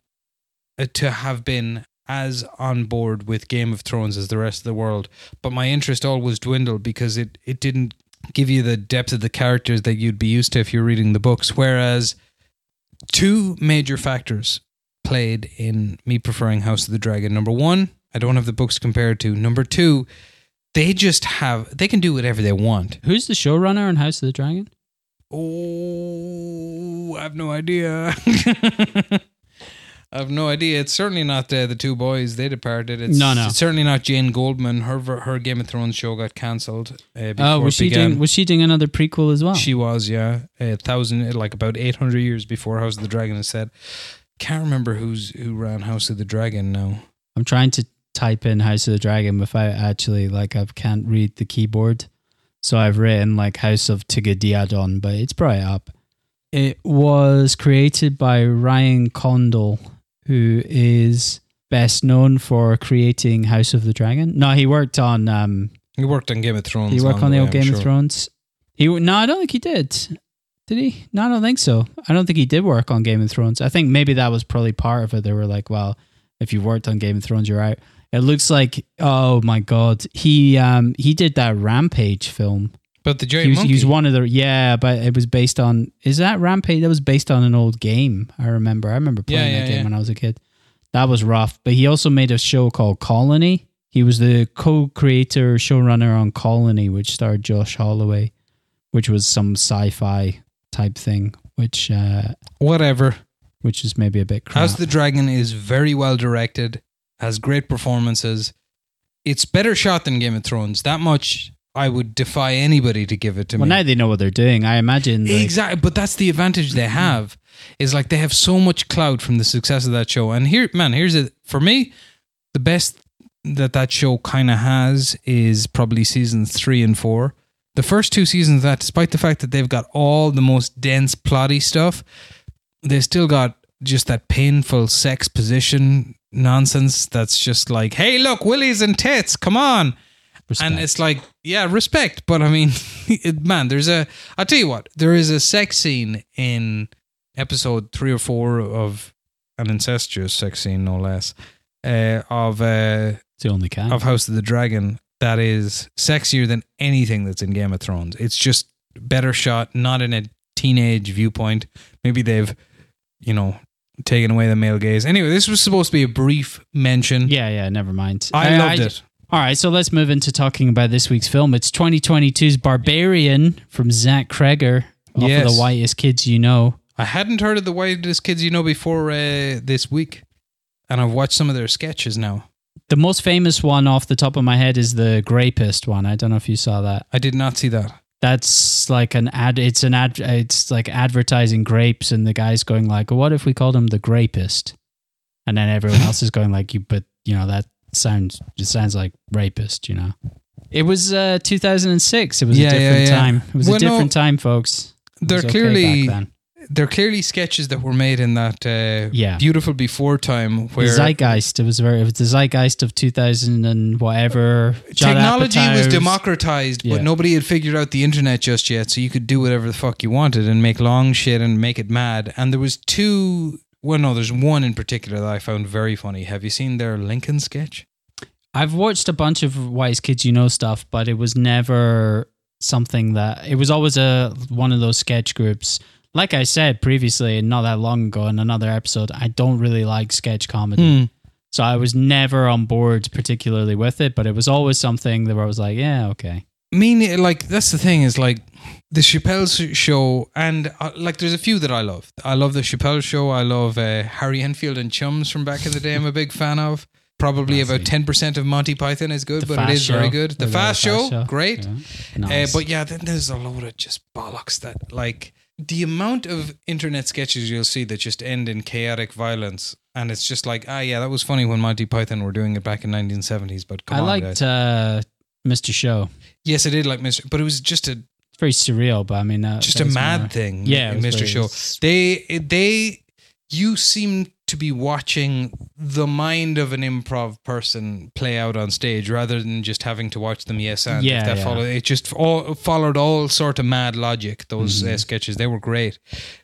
uh, to have been as on board with Game of Thrones as the rest of the world, but my interest always dwindled because it it didn't give you the depth of the characters that you'd be used to if you're reading the books. Whereas two major factors played in me preferring House of the Dragon. Number one, I don't have the books compared to. Number two, they just have they can do whatever they want. Who's the showrunner on House of the Dragon? Oh, I have no idea. I have no idea. It's certainly not uh, the two boys. They departed. It's, No, no. It's certainly not Jane Goldman. Her her Game of Thrones show got cancelled. Uh, before Oh, was it she began. doing? Was she doing another prequel as well? She was, yeah, a thousand, like about eight hundred years before House of the Dragon is said. Can't remember who's who ran House of the Dragon now. I'm trying to type in House of the Dragon if I actually like I can't read the keyboard. So I've written like House of Tigadiadon, but it's probably up. It was created by Ryan Condal, who is best known for creating House of the Dragon. No, he worked on um He worked on Game of Thrones. he worked on the old I'm Game sure. of Thrones. He no, I don't think he did. Did he? No, I don't think so. I don't think he did work on Game of Thrones. I think maybe that was probably part of it. They were like, well, if you worked on Game of Thrones, you're out. It looks like oh my god, he um he did that Rampage film. But the giant He was, monkey. he was one of the yeah, but it was based on is that Rampage? That was based on an old game. I remember. I remember playing Yeah, that yeah, game yeah. when I was a kid. That was rough. But he also made a show called Colony. He was the co-creator, showrunner on Colony, which starred Josh Holloway, which was some sci-fi type thing, which uh, Whatever. which is maybe a bit crap. House of the Dragon is very well directed, has great performances. It's better shot than Game of Thrones. That much I would defy anybody to give it to well, me. Well, now they know what they're doing. I imagine. Like, Exactly, but that's the advantage they have. Is like they have so much clout from the success of that show. And here, man, here's it for me. The best that that show kind of has is probably seasons three and four. The first two seasons, of that despite the fact that they've got all the most dense plotty stuff, they still got just that painful sex position nonsense. That's just like, hey, look, willies and tits, come on. Respect. And it's like, yeah, respect. But I mean, it, man, there's a. I'll tell you what, there is a sex scene in episode three or four of an incestuous sex scene, no less, uh, of uh, it's the only can. of House of the Dragon that is sexier than anything that's in Game of Thrones. It's just better shot, not in a teenage viewpoint. Maybe they've, you know, taken away the male gaze. Anyway, this was supposed to be a brief mention. yeah, yeah. Never mind. I, loved it. All right, so let's move into talking about this week's film. It's 2022's Barbarian from Zach Cregger, off of the whitest kids you know. I hadn't heard of the Whitest Kids You Know before uh, this week, and I've watched some of their sketches now. The most famous one off the top of my head is the Grapist one. I don't know if you saw that. I did not see that. That's like an ad. It's an ad. It's like advertising grapes, and the guy's going like, "What if we called him the Grapist?" And then everyone else is going like, "You, but you know that sounds. It sounds like rapist." You know. It was uh, 2006. It was Yeah, a different yeah. time. It was Well, a no, different time, folks. It They're okay clearly they're clearly sketches that were made in that uh, Yeah. beautiful before time the where zeitgeist. It was very. It was the zeitgeist of 2000 and whatever. Judd technology was democratized, Yeah. but nobody had figured out the internet just yet, so you could do whatever the fuck you wanted and make long shit and make it mad. And there was two. Well, no, there's one in particular that I found very funny. Have you seen their Lincoln sketch? I've watched a bunch of Wise Kids You Know stuff, but it was never something that. It was always a one of those sketch groups. Like I said previously, not that long ago in another episode, I don't really like sketch comedy. Hmm. So I was never on board particularly with it, but it was always something that I was like, yeah, okay. I mean like that's the thing is like the Chappelle show and uh, like there's a few that I love. I love the Chappelle show. I love uh, Harry Enfield and Chums from back in the day. I'm a big fan of. Probably about ten percent of Monty Python is good, The but it is Fast is very good. The Or Fast, show, great. Yeah. Uh, but yeah, then there's a load of just bollocks that like the amount of internet sketches you'll see that just end in chaotic violence, and it's just like ah yeah, that was funny when Monty Python were doing it back in 1970s, but come I on, liked uh, Mr. Show. yes, I did like Mr. But it was just a It's very surreal, but I mean, uh, just that a mad more- thing. Yeah, Mr. Show. They they you seem to be watching the mind of an improv person play out on stage rather than just having to watch them yes and Yeah, if that yeah. follow it just all followed all sort of mad logic those Mm-hmm. uh, sketches they were great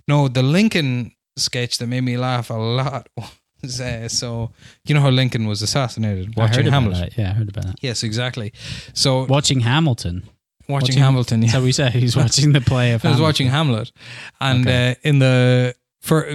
no the lincoln sketch that made me laugh a lot was uh, so you know how lincoln was assassinated I watching about that. Yeah, I heard about that. yes exactly so Watching Hamilton. Watching, watching- hamilton yeah. How we say he's watching the play of I was Hamilton. watching Hamlet, and Okay. uh, in the for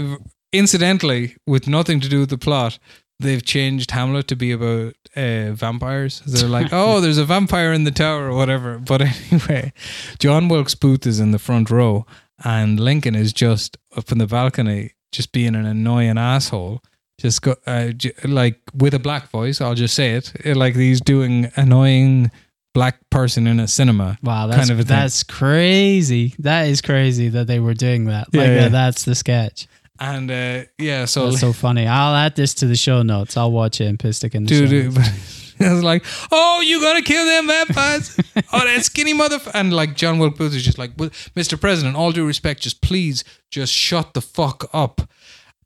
incidentally, with nothing to do with the plot, they've changed Hamlet to be about uh, vampires. They're like, oh, there's a vampire in the tower or whatever. But anyway, John Wilkes Booth is in the front row, and Lincoln is just up in the balcony, just being an annoying asshole. just go uh, j- like with a black voice. I'll just say it, like he's doing annoying black person in a cinema. Wow, that's kind of that's crazy. That is crazy that they were doing that. Like Yeah, yeah. that's the sketch. And uh, yeah, so That's so funny. I'll add this to the show notes. I'll watch it and Pistic in the dude, show notes. I was like, "Oh, you gonna kill them vampires? oh, that skinny motherfucker!" And like John Wilkes Booth is just like, "Mr. President, all due respect, just please, just shut the fuck up."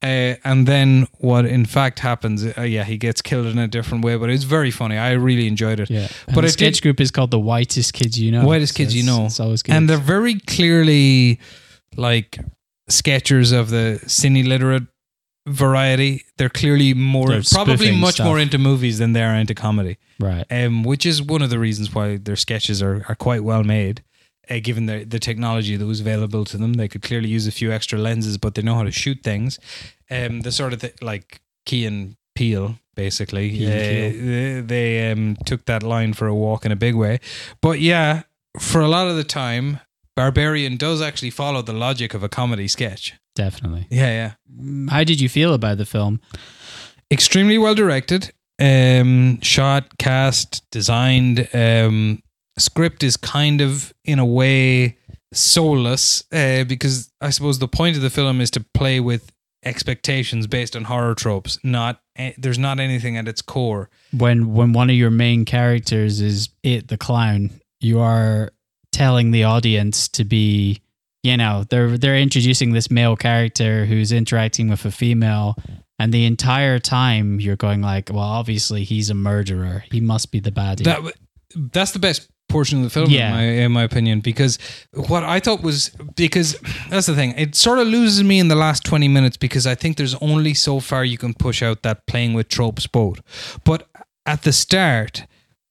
Uh, and then what in fact happens? Uh, yeah, he gets killed in a different way, but it's very funny. I really enjoyed it. Yeah, but but the sketch did- group is called the Whitest Kids You Know. Whitest Kids You Know. It's always good. and they're very clearly like sketchers of the cine literate variety. They're clearly more, They're probably much stuff. more into movies than they are into comedy. right. um, which is one of the reasons why their sketches are, are quite well made. Uh, given the the technology that was available to them, they could clearly use a few extra lenses, but they know how to shoot things. Um, the sort of th- like Key and Peele, basically, Key uh, they, they um, took that line for a walk in a big way. But yeah, for a lot of the time, Barbarian does actually follow the logic of a comedy sketch. Definitely. Yeah, yeah How did you feel about the film? extremely well directed um shot cast designed um script is kind of in a way soulless uh, because i suppose the point of the film is to play with expectations based on horror tropes not eh, there's not anything at its core When when one of your main characters is it the clown, you are telling the audience to be you know, they're they're introducing this male character who's interacting with a female and the entire time you're going like, well, obviously he's a murderer. He must be the baddie. that that's the best portion of the film Yeah. in, my, in my opinion because what i thought was because that's the thing it sort of loses me in the last 20 minutes because i think there's only so far you can push out that playing with tropes boat but at the start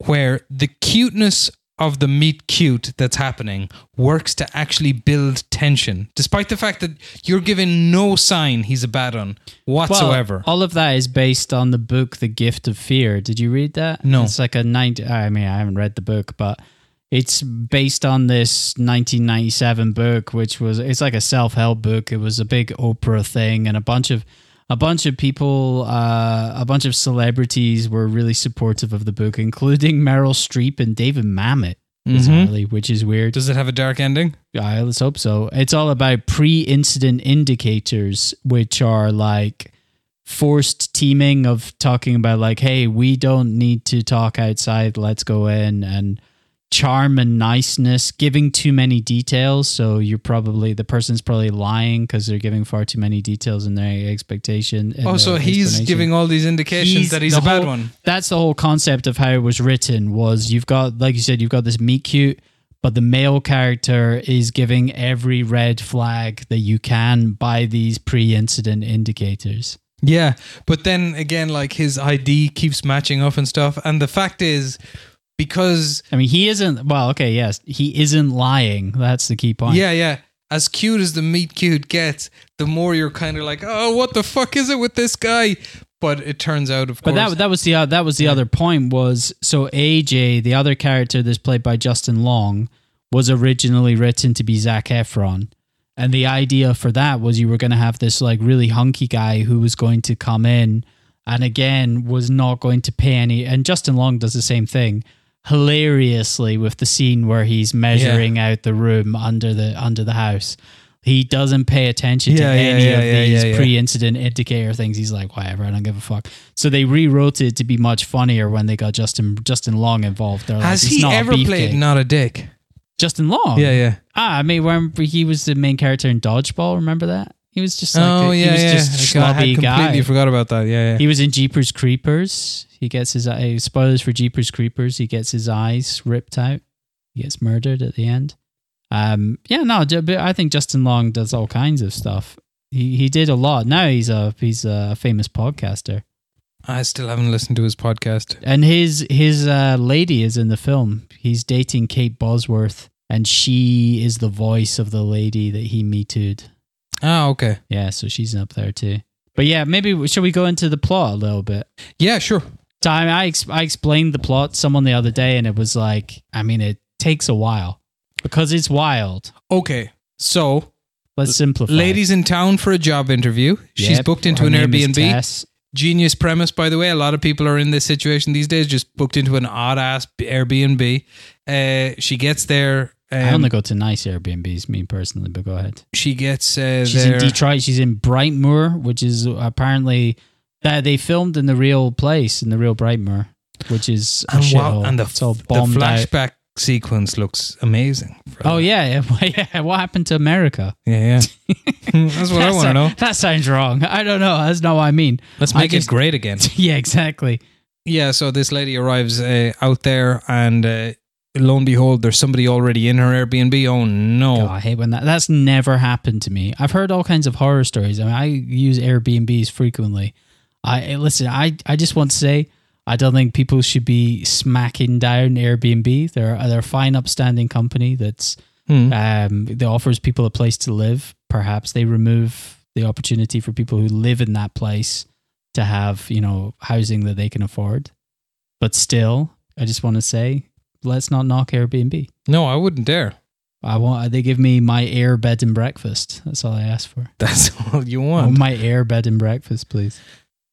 where the cuteness of the meet cute that's happening works to actually build tension despite the fact that you're given no sign he's a bad one whatsoever Well, all of that is based on the book The Gift of Fear. Did you read that? No. It's like a 90 I mean, I haven't read the book, but it's based on this 1997 book which was it's like a self-help book. It was a big Oprah thing and a bunch of a bunch of people uh, a bunch of celebrities were really supportive of the book including Meryl Streep and David Mamet. Bizarrely, which is weird. does it have a dark ending I let's hope so. It's all about pre-incident indicators, which are like forced teaming of talking about like, hey, we don't need to talk outside. Let's go in and charm and niceness, giving too many details. So you're probably the person's probably lying because they're giving far too many details in their expectation. in oh so he's giving all these indications that he's a bad one That's the whole concept of how it was written. Was you've got, like you said, you've got this meet cute, but the male character is giving every red flag that you can by these pre-incident indicators. Yeah, but then again, like his ID keeps matching up and stuff. And the fact is, because I mean, he isn't. Well, okay, yes, he isn't lying. That's the key point. yeah, yeah, as cute as the meet cute gets, the more you're kind of like, oh, what the fuck is it with this guy? But it turns out, of But course, that that was the uh, that was the other point was so AJ the other character that's played by Justin Long was originally written to be Zac Efron, and the idea for that was you were going to have this like really hunky guy who was going to come in and again was not going to pay any. And Justin Long does the same thing hilariously with the scene where he's measuring out the room under the under the house. He doesn't pay attention to Yeah, yeah, any yeah, of yeah, these yeah, yeah. pre-incident indicator things. He's like, whatever, I don't give a fuck. So they rewrote it to be much funnier when they got Justin Justin Long involved. They're like, has "He's he not a ever played not a dick? Justin Long? Yeah, yeah. Ah, I mean, when he was the main character in Dodgeball, remember that? He was just like, oh a, yeah, he was yeah. just I had completely guy. forgot about that. Yeah, yeah. He was in Jeepers Creepers. He gets his uh, spoilers for Jeepers Creepers. He gets his eyes ripped out. He gets murdered at the end. Um, yeah, no, but I think Justin Long does all kinds of stuff. He he did a lot. Now he's a he's a famous podcaster, I still haven't listened to his podcast. and his his uh, lady is in the film. He's dating Kate Bosworth, and she is the voice of the lady that he me too'd. Ah, okay. Yeah, so she's up there too. But yeah, maybe should we go into the plot a little bit? Yeah, sure. So I, I, ex- I explained the plot to someone the other day, and it was like, I mean, it takes a while because it's wild. Okay, so Let's simplify. ladies in town for a job interview. She's Yep, booked into her an Airbnb. Genius premise, by the way. A lot of people are in this situation these days, just booked into an odd ass Airbnb. Uh, she gets there. Um, I only go to nice Airbnbs, me personally, but go ahead. she gets uh, She's in Detroit. She's in Brightmoor, which is apparently that they filmed in the real place in the real Brightmoor, which is a and, wow, and the, all the bombed out. sequence looks amazing. Oh yeah, yeah, yeah. What happened to America? yeah, yeah. That's what I That want to know. That sounds wrong. I don't know. That's not what I mean. Let's make just- it great again. Yeah, exactly. Yeah, so this lady arrives uh, out there, and uh, lo and behold, there's somebody already in her Airbnb. Oh no! God, I hate when that. That's never happened to me. I've heard all kinds of horror stories. I mean, I use Airbnbs frequently. I eh, listen. I I just want to say I don't think people should be smacking down Airbnb. They're they're a fine, upstanding company that's Hmm. um that offers people a place to live. Perhaps they remove the opportunity for people who live in that place to have you know housing that they can afford. But still, I just want to say, let's not knock Airbnb. No, I wouldn't dare. I want. They give me my air bed and breakfast. That's all I ask for. That's all you want. my air bed and breakfast, please.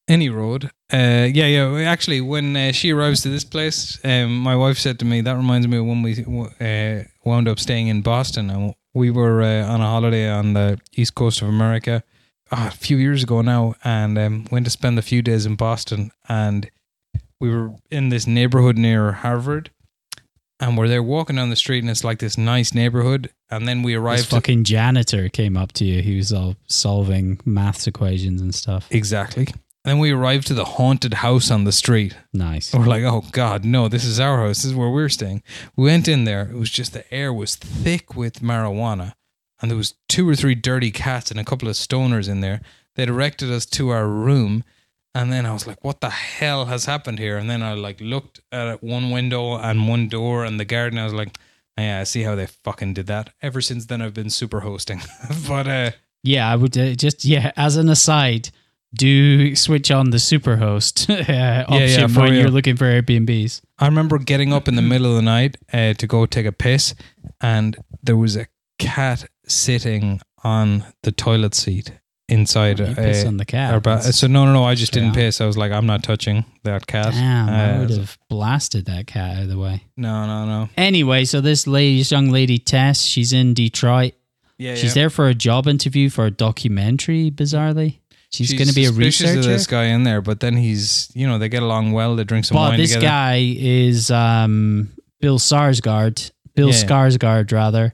Any road. Uh, yeah, yeah. Actually, when uh, she arrives to this place, um, my wife said to me, "That reminds me of when we uh, wound up staying in Boston, and we were uh, on a holiday on the east coast of America ah, a few years ago now, and um, went to spend a few days in Boston, and we were in this neighborhood near Harvard." And we're there walking down the street, and it's like this nice neighborhood. And then we arrived This fucking janitor came up to you. He was all solving maths equations and stuff. exactly. And then we arrived to the haunted house on the street. Nice. We're like, oh God, no, this is our house. This is where we're staying. We went in there. It was just the air was thick with marijuana, and there was two or three dirty cats and a couple of stoners in there. They directed us to our room, and then I was like, what the hell has happened here? And then I like looked at one window and one door and the garden. I was like, yeah, I see how they fucking did that. Ever since then, I've been super hosting. but uh, Yeah, I would uh, just yeah. As an aside, do switch on the superhost uh, option yeah, when you're looking for Airbnbs. I remember getting up in the middle of the night uh, to go take a piss, and there was a cat sitting on the toilet seat inside. You piss on the cat. so no, no, no. I just didn't Yeah. piss. I was like, I'm not touching that cat. Damn, I Uh, would have blasted that cat out of the way. No, no, no. Anyway, so this lady, this young lady, Tess, she's in Detroit. Yeah, She's there for a job interview for a documentary. Bizarrely, she's, going to be a researcher. Of this guy in there, but then he's, you know, they get along well. They drink some but wine this together. guy is um, Bill Sarsgaard, Bill Yeah. Skarsgård rather.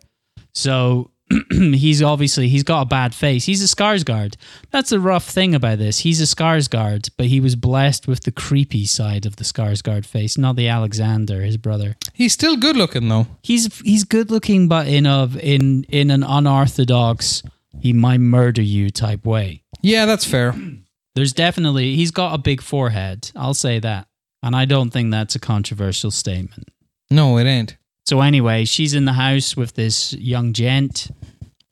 So he's obviously he's got a bad face. He's a Skarsgård. That's the rough thing about this. He's a Skarsgård, but he was blessed with the creepy side of the Skarsgård face, not the Alexander, his brother. He's still good looking though. He's he's good looking, but in a in in an unorthodox, he might murder you type way. Yeah, that's fair. There's definitely he's got a big forehead. I'll say that, and I don't think that's a controversial statement. No, it ain't. So anyway, she's in the house with this young gent.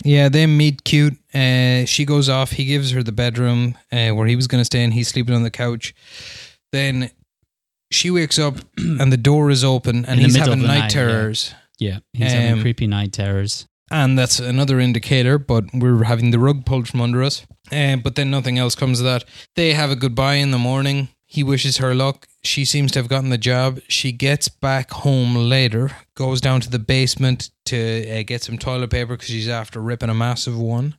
Yeah, they meet cute. Uh, she goes off. He gives her the bedroom uh, where he was going to stay, and he's sleeping on the couch. Then she wakes up, and the door is open, and he's having night, night, terrors. Yeah, he's having Um, creepy night terrors. And that's another indicator, but we're having the rug pulled from under us. Uh, but then nothing else comes of that. They have a goodbye in the morning. He wishes her luck. She seems to have gotten the job. She gets back home later, goes down to the basement to uh, get some toilet paper because she's after ripping a massive one.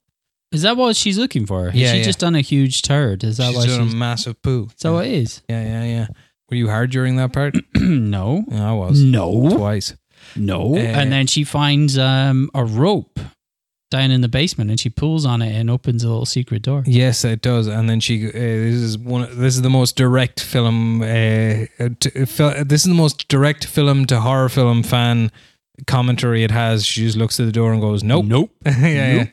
Is that what she's looking for? Has Yeah, she yeah. just done a huge turd? Is that she's why done she's? a massive poo. Is that what it is? Yeah, yeah, yeah. Were you hard during that part? no, Yeah, I was. no, Twice. no. Uh, and then she finds um, a rope down in the basement, and she pulls on it and opens a little secret door. Yes, it does. And then she. Uh, this is one. This is the most direct film. Uh, to, fil- this is the most direct film to horror film fan commentary it has. She just looks at the door and goes, "Nope, Nope. yeah, yeah,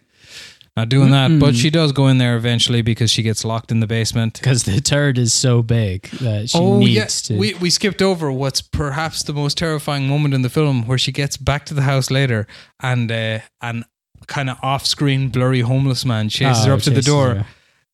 not doing that." But Mm-mm. she does go in there eventually because she gets locked in the basement. Because the turd is so big that she oh needs yeah, to. we we skipped over what's perhaps the most terrifying moment in the film, where she gets back to the house later and uh, an kind of off-screen blurry homeless man chases Oh, her up to the door. her.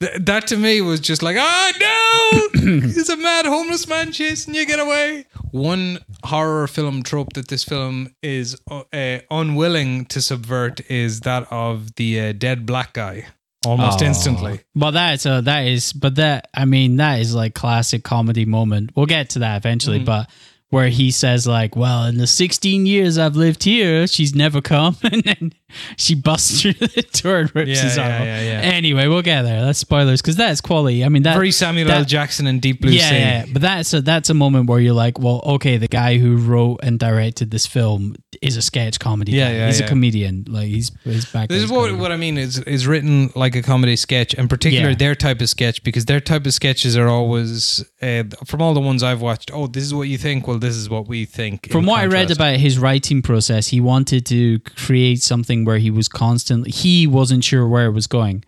Th- that to me was just like, oh no, there's a mad homeless man chasing you. Get away! One horror film trope that this film is uh, uh, unwilling to subvert is that of the uh, dead black guy. almost Oh. instantly. Well, that's uh, that is, but that I mean, that is like classic comedy moment. We'll get to that eventually, Mm-hmm. but where he says like, "Well, in the 16 years I've lived here, she's never come," and then she busts through the door and rips Yeah, his arm. off. yeah, yeah. Anyway, we'll get there. That's spoilers because that's quality. I mean, that Very Samuel that- L. Jackson and Deep Blue yeah, Sea. yeah, but that's a that's a moment where you're like, well, okay, the guy who wrote and directed this film is a sketch comedy. Yeah, guy. yeah, he's a comedian. Like he's he's back. This is what what I mean is is written like a comedy sketch, in particular their type of sketch, because their type of sketches are always uh, from all the ones I've watched. Oh, this is what you think. Well, this is what we think. From what I read about his writing process, he wanted to create something where he was constantly he wasn't sure where it was going,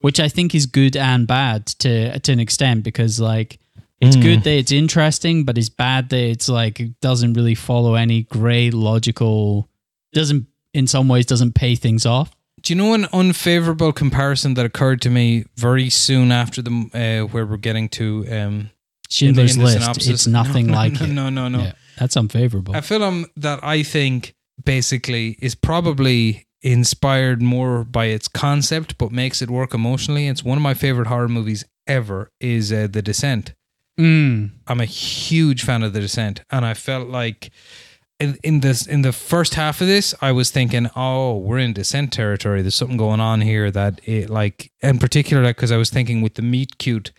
which I think is good and bad to to an extent because like it's Hmm. good that it's interesting, but it's bad that it's like it doesn't really follow any great logical doesn't in some ways doesn't pay things off. Do you know an unfavorable comparison that occurred to me very soon after the uh, where we're getting to um, Schindler's in the List. synopsis? It's nothing No, no, like no, it. No, no, no. Yeah, that's unfavorable. A film that I think basically is probably inspired more by its concept, but makes it work emotionally. It's one of my favorite horror movies ever. Is uh, The Descent. Mm. I'm a huge fan of The Descent, and I felt like in, in this in the first half of this, I was thinking, oh, we're in Descent territory. There's something going on here that it like, in particular, because I was thinking with the meet cute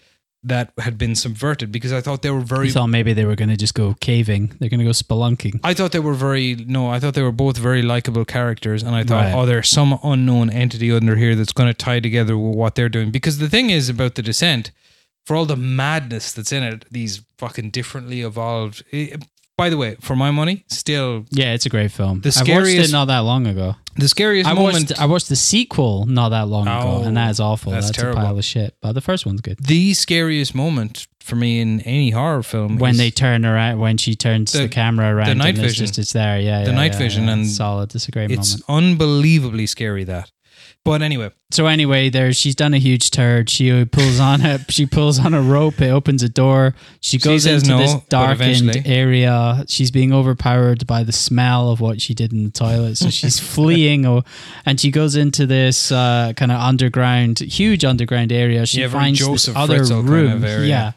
that had been subverted because I thought they were very You thought maybe they were going to just go caving. They're going to go spelunking. I thought they were very no. I thought they were both very likable characters, and I thought, Right. oh, there's some unknown entity under here that's going to tie together with what they're doing. Because the thing is about the descent, for all the madness that's in it, these fucking differently evolved. eh, by the way, for my money, still Yeah, it's a great film. The I watched it not that long ago. the scariest I moment. watched I watched the sequel not that long ago, Oh, and that is awful. that's That's, terrible. a pile of shit. But the first one's good. the scariest moment for me in any horror film When is they turn around, when she turns The- the, camera around, the night and it's vision. just it's there. Yeah, The yeah, night yeah, vision yeah. and solid. It's a great it's moment. unbelievably scary. That, but anyway, So anyway, there she's done a huge turd. She pulls on a she pulls on a rope. It opens a door. She goes says into no, this darkened area. She's being overpowered by the smell of what she did in the toilet. So she's fleeing, or, and she goes into this uh, kind of underground, huge underground area. She Yeah, finds Joseph this other Fritzl kind room. of area. Yeah,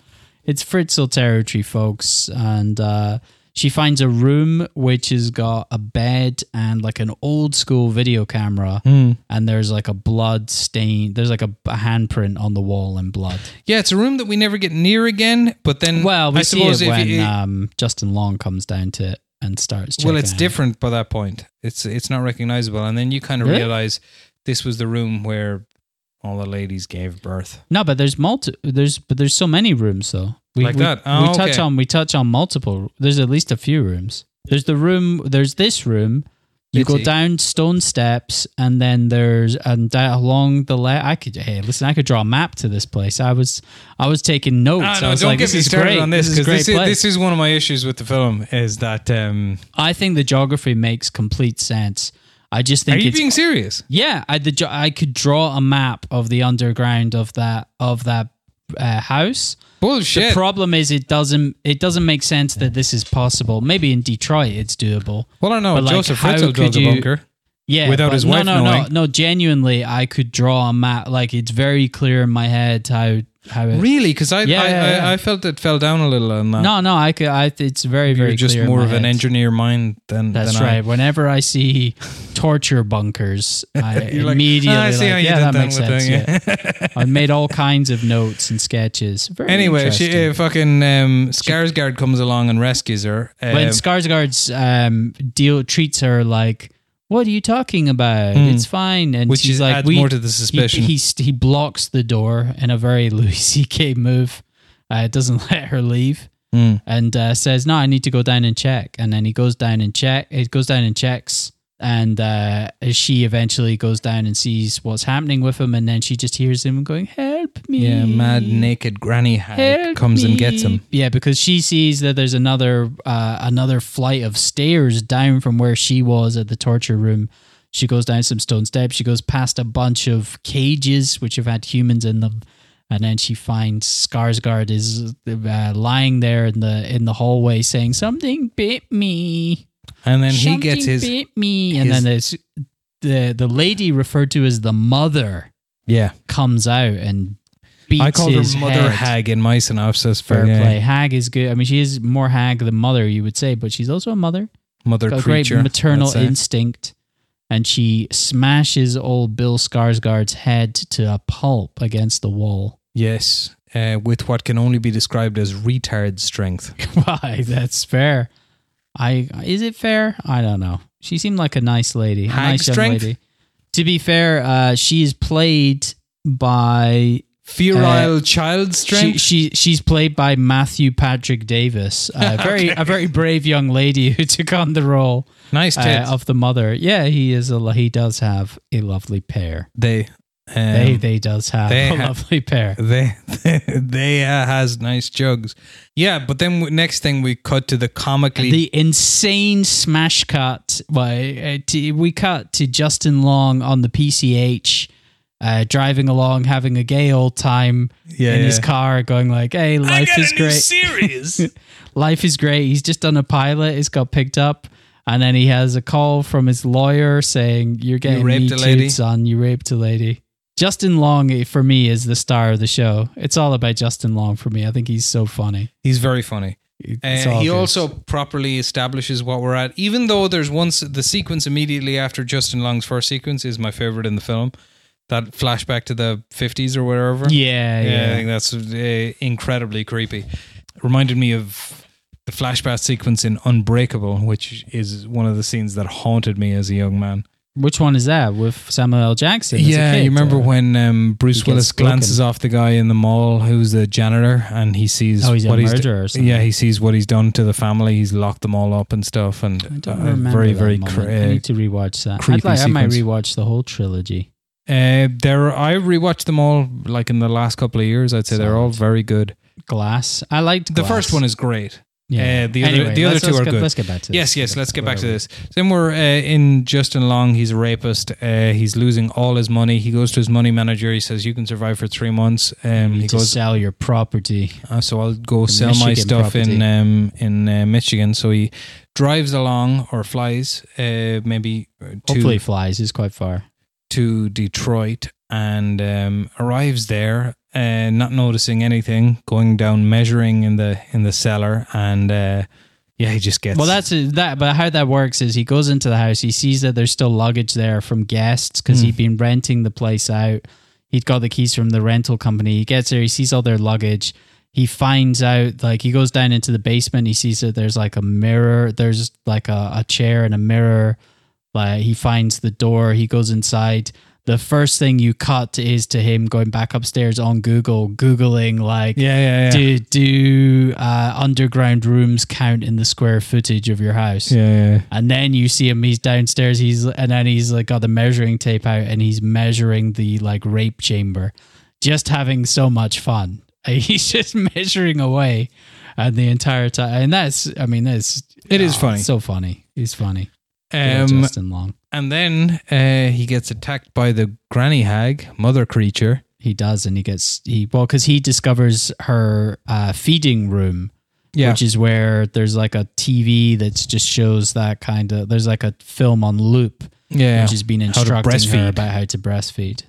it's Fritzl territory, folks, and. uh she finds a room which has got a bed and like an old school video camera Hmm. and there's like a blood stain. There's like a, a handprint on the wall in blood. yeah, it's a room that we never get near again. But then, Well, we I see suppose it when you- um, Justin Long comes down to it and starts. well it's it different by that point it's it's not recognizable and then you kind of Really? realize this was the room where all the ladies gave birth No, but there's multi. There's but there's so many rooms though. We, Like we, that? Oh, we touch okay. on we touch on multiple. There's at least a few rooms. There's the room. There's this room. You go down stone steps, and then there's and down along the left. I could hey, listen. I could draw a map to this place. I was I was taking notes. Ah, I was don't like, get this me is started great. on this this is because great this, is, this is one of my issues with the film is that um I think the geography makes complete sense. I just think. are you being serious yeah. I the I could draw a map of the underground of that of that uh, house. Bullshit The problem is it doesn't it doesn't make sense that this is possible. Maybe in Detroit it's doable. well I know but, like, Joseph how Fritzl a you- bunker Yeah, Without his no, wife no, knowing. no, no. Genuinely, I could draw a map. Like it's very clear in my head how how it. really because I, Yeah, I, yeah. I I felt it fell down a little on that No, no, I could. I, it's very, you're very just clear in more of an engineer mind than That's than I. right. Whenever I see torture bunkers, I You're like, immediately "Ah, I see like, yeah, that that makes sense. that, Yeah. I made all kinds of notes and sketches. Very Anyway, she uh, fucking um, Skarsgård comes along and rescues her. when Um, Skarsgård's um, deal treats her like, "What are you talking about? Hmm. It's fine," and which she's is, like, adds "We." more to the suspicion. he he blocks the door in a very Louis C.K. move. Uh, doesn't let her leave Hmm. and uh, says, "No, I need to go down and check." And then he goes down and check. It goes down and checks, and uh, she eventually goes down and sees what's happening with him, and then she just hears him going, "Help me!" Yeah, mad naked granny hag Help comes and gets him. Yeah, because she sees that there's another uh, another flight of stairs down from where she was at the torture room. She goes down some stone steps. She goes past a bunch of cages which have had humans in them, and then she finds Skarsgård is uh, lying there in the in the hallway saying something bit me. And then he gets his bit me, and his- then there's the the lady referred to as the mother Yeah. comes out and beats I called her Mother head. Hag in my synopsis. Fair yeah, play. Hag is good. I mean, she is more hag than mother, you would say, but she's also a mother. Mother Got a creature. great maternal instinct. And she smashes old Bill Skarsgård's head to a pulp against the wall. Yes. Uh, with what can only be described as retard strength. Why? That's fair. I is it fair? I don't know. She seemed like a nice lady, a Hag nice young lady. To be fair, uh, she is played by Ferile child strength. She, she she's played by Matthew Patrick Davis, a very a very brave young lady who took on the role nice uh, of the mother. Yeah, he is a he does have a lovely pair. they. Um, they they does have they a ha- lovely pair. they they uh, has nice jugs. Yeah, but then w- next thing we cut to the comically The insane smash cut. Well, uh, to, we cut to Justin Long on the PCH. Uh, driving along, having a gay old time Yeah, in his car, going like, "Hey, life is great." series. life is great. He's just done a pilot. It's got picked up, and then he has a call from his lawyer saying, "You're getting raped me a too, lady." son. You raped a lady." Justin Long eh, for me is the star of the show. It's all about Justin Long for me. I think he's so funny. He's very funny. It's Uh, he good. also properly establishes what we're at. Even though there's once the sequence immediately after Justin Long's first sequence is my favorite in the film. That flashback to the 50s or wherever. yeah, Yeah, I think that's uh, incredibly creepy. Reminded me of the flashback sequence in Unbreakable, which is one of the scenes that haunted me as a young man. Which one is that with Samuel L. Jackson? yeah, you remember or- when um, Bruce Willis glances off the guy in the mall who's the janitor and he sees Oh, he's a what he's murderer or something. yeah he sees what he's done to the family. He's locked them all up and stuff, and I don't uh, remember. very very moment. cr- I uh, need to rewatch that. I'd like, I might rewatch the whole trilogy. uh, there I rewatched them all like in the last couple of years. I'd say they're all very good. Glass. I liked The first one is great. Yeah. Uh, the other- the other two are get, good. Let's get back to this. Yes, yes. Let's get back to this. Then we're uh, in Justin Long. He's a rapist. Uh, he's losing all his money. He goes to his money manager. He says, "You can survive for three months." You Um, need he to goes, sell your property. uh, "So I'll go The sell my Michigan stuff in um, in uh, Michigan." So he drives along or flies, uh, maybe to Hopefully, flies is quite far. to Detroit and um, arrives there, uh, not noticing anything, going down measuring in the in the cellar, and uh, yeah, he just gets Well, that's that. But how that works is he goes into the house. He sees that there's still luggage there from guests because Hmm. he'd been renting the place out. He'd got the keys from the rental company. He gets there. He sees all their luggage. He finds out like he goes down into the basement. He sees that there's like a mirror. There's like a, a chair and a mirror. Like he finds the door. He goes inside. The first thing you cut is to him going back upstairs on Google, googling like yeah, yeah, yeah. do do uh, underground rooms count in the square footage of your house? yeah, yeah. And then you see him. He's downstairs. He's and then he's like got the measuring tape out and he's measuring the like rape chamber, just having so much fun. He's just measuring away, and the entire time. And that's I mean that's It is oh, funny. it's so funny. He's funny. Yeah, Um, Justin Long. and then uh, he gets attacked by the granny hag, mother creature. He does, and he gets he well because he discovers her uh, feeding room. Yeah, which is where there's like a TV that just shows that kind of. There's like a film on loop, yeah. which has been instructing her about how to breastfeed.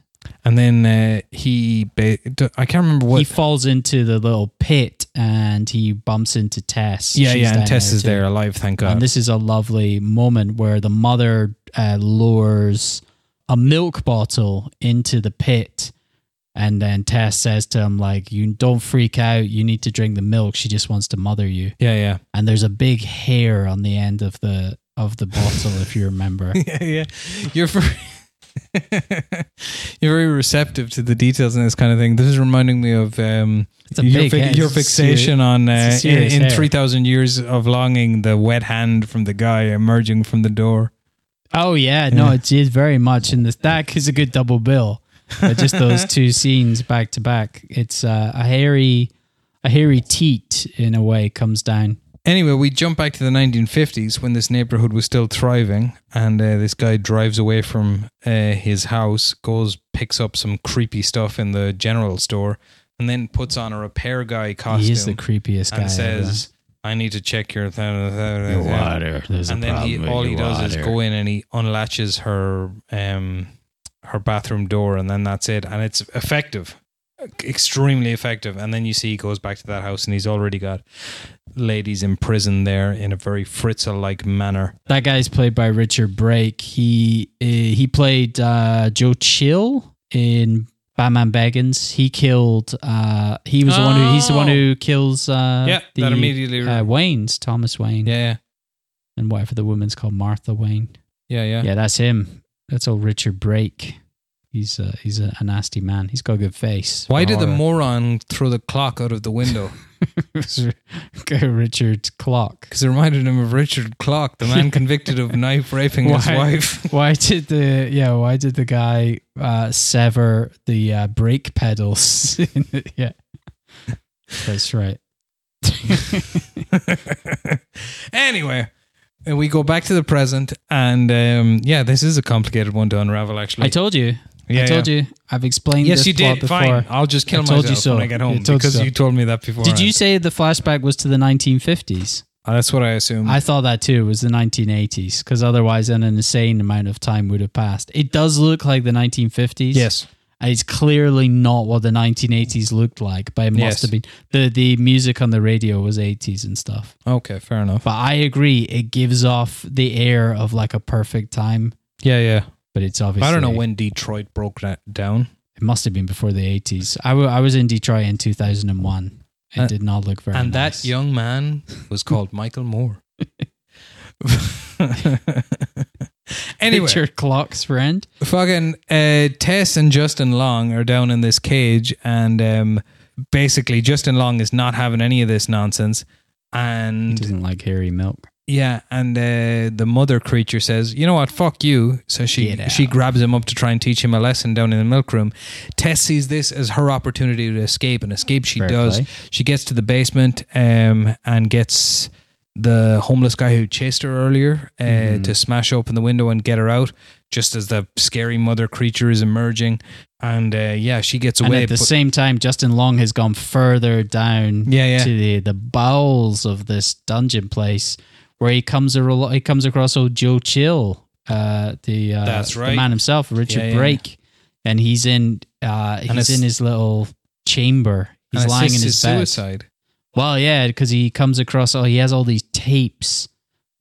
And then uh, he, ba- I can't remember what. he falls into the little pit and he bumps into Tess. yeah, She's yeah, and Tess is too. there alive. Thank God. And this is a lovely moment where the mother uh, lures a milk bottle into the pit. And then Tess says to him, like, you don't freak out. You need to drink the milk. She just wants to mother you. yeah, yeah, And there's a big hair on the end of the of the bottle, if you remember. yeah, yeah. You're very, you're very receptive to the details in this kind of thing. This is reminding me of um, your, fi- your fixation on uh, in, in three thousand years of longing, the wet hand from the guy emerging from the door. Oh yeah, no, Yeah. it is very much in this. That is a good double bill. But just those two scenes back to back. It's uh, a hairy, a hairy teat in a way comes down. Anyway, we jump back to the 1950s when this neighborhood was still thriving, and uh, this guy drives away from uh, his house, goes picks up some creepy stuff in the general store, and then puts on a repair guy costume he is the creepiest guy. and says, "I need to check your th- th- th- Your water. There's And then he all he does is go in and he unlatches her um her bathroom door, and then that's it. And it's effective, extremely effective. And then you see he goes back to that house, and he's already got ladies in prison there in a very Fritzl like manner. That guy's played by Richard Brake. He uh, he played uh, Joe Chill in Batman Begins. He killed. Uh, he was the one who. He's the one who kills. Uh, Yeah, the, that immediately- uh, Wayne's Thomas Wayne Yeah, and whatever the woman's called Martha Wayne. yeah, yeah. Yeah, that's him. That's old Richard Brake. He's uh, he's a, a nasty man. He's got a good face. Why did the moron throw the clock out of the window? Richard Clock? Because it reminded him of Richard Clock, the man convicted of knife raping his wife. Why did the yeah? Why did the guy uh, sever the uh, brake pedals? yeah, that's right. anyway, we go back to the present, and um, yeah, this is a complicated one to unravel. Actually, I told you. Yeah, I told you. I've explained. yes, you did. Before. Fine, I'll just kill I told myself you so. when I get I home told you because so. you told me that before. Did you say the flashback was to the 1950s? Uh, that's what I assumed. I thought that too. It was the 1980s because otherwise, an insane amount of time would have passed. It does look like the 1950s. yes, It's clearly not what the 1980s looked like, but it must Yes. have been. The the music on the radio was 80s and stuff. okay, fair enough. But I agree, it gives off the air of like a perfect time, Yeah, yeah. But it's obviously. I don't know when Detroit broke that down. It must have been before the 80s. I was in Detroit in 2001. It Uh, did not look very and nice. that young man was called Michael Moore. anyway, Richard Clock's friend. fucking uh, Tess and Justin Long are down in this cage, and um, basically Justin Long is not having any of this nonsense. He And doesn't like hairy milk. Yeah, and uh, the mother creature says, "You know what? Fuck you." So she she grabs him up to try and teach him a lesson down in the milk room. Tess sees this as her opportunity to escape, and escape she Fair does. play. She gets to the basement um, and gets the homeless guy who chased her earlier uh, Mm-hmm. to smash open the window and get her out. Just as the scary mother creature is emerging, and uh, yeah, she gets away And at the same time, Justin Long has gone further down Yeah, yeah. to the, the bowels of this dungeon place where he comes a, he comes across old Joe Chill, uh, the, uh, That's the right. man himself, Richard Yeah, yeah. Brake, and he's in uh, And he's in his little chamber. He's lying in assists his bed. suicide. Well, yeah, because he comes across. Oh, he has all these tapes,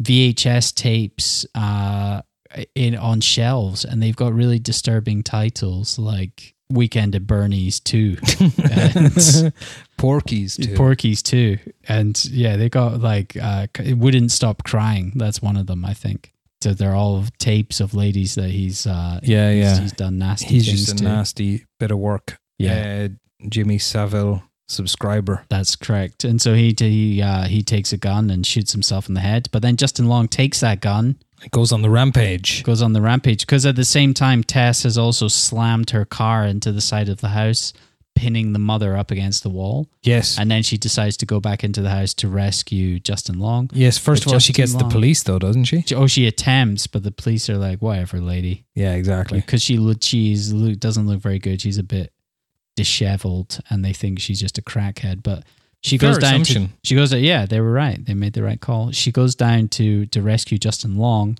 VHS tapes, uh, in on shelves, and they've got really disturbing titles like "Weekend at Bernie's" too, and Porky's too. Porky's too, and yeah, they got like uh, "It Wouldn't Stop Crying." That's one of them, I think. So they're all tapes of ladies that he's uh, yeah, he's, yeah. he's done nasty He's just a nasty bit of work. Yeah. Uh, Jimmy Savile subscriber. That's correct. And so he he uh, he takes a gun and shoots himself in the head. But then Justin Long takes that gun, It goes on the rampage. goes on the rampage because at the same time Tess has also slammed her car into the side of the house, pinning the mother up against the wall. Yes. And then she decides to go back into the house to rescue Justin Long. yes, first of all, she gets the police though, doesn't she? She- Oh, she attempts, but the police are like, "Whatever, lady," Yeah, exactly. because she look she's look doesn't look very good. She's a bit disheveled, and they think she's just a crackhead. But she Fair goes down to she goes. Yeah, they were right. They made the right call. She goes down to to rescue Justin Long,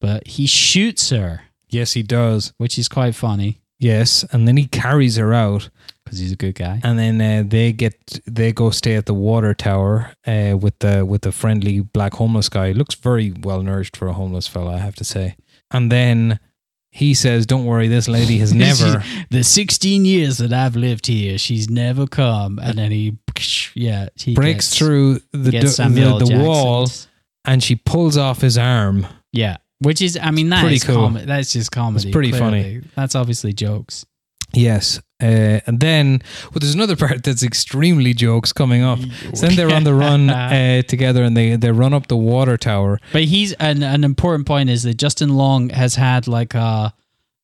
but he shoots her, Yes, he does. which is quite funny Yes, and then he carries her out, because he's a good guy. and then uh, they get they go stay at the water tower uh, with the with the friendly black homeless guy. Looks very well nourished for a homeless fella, I have to say. And then he says, "Don't worry, this lady has never." the 16 years that I've lived here, she's never come. And then he, yeah, he breaks gets, through the, do- the, the wall and she pulls off his arm. Yeah, which is, I mean, that Pretty is cool. com- That's just comedy. It's pretty clearly. That's obviously jokes. Yes. Uh, and then, well, there's another part that's extremely jokes coming up. So then they're on the run uh, together and they, they run up the water tower. But he's an an important point is that Justin Long has had like a,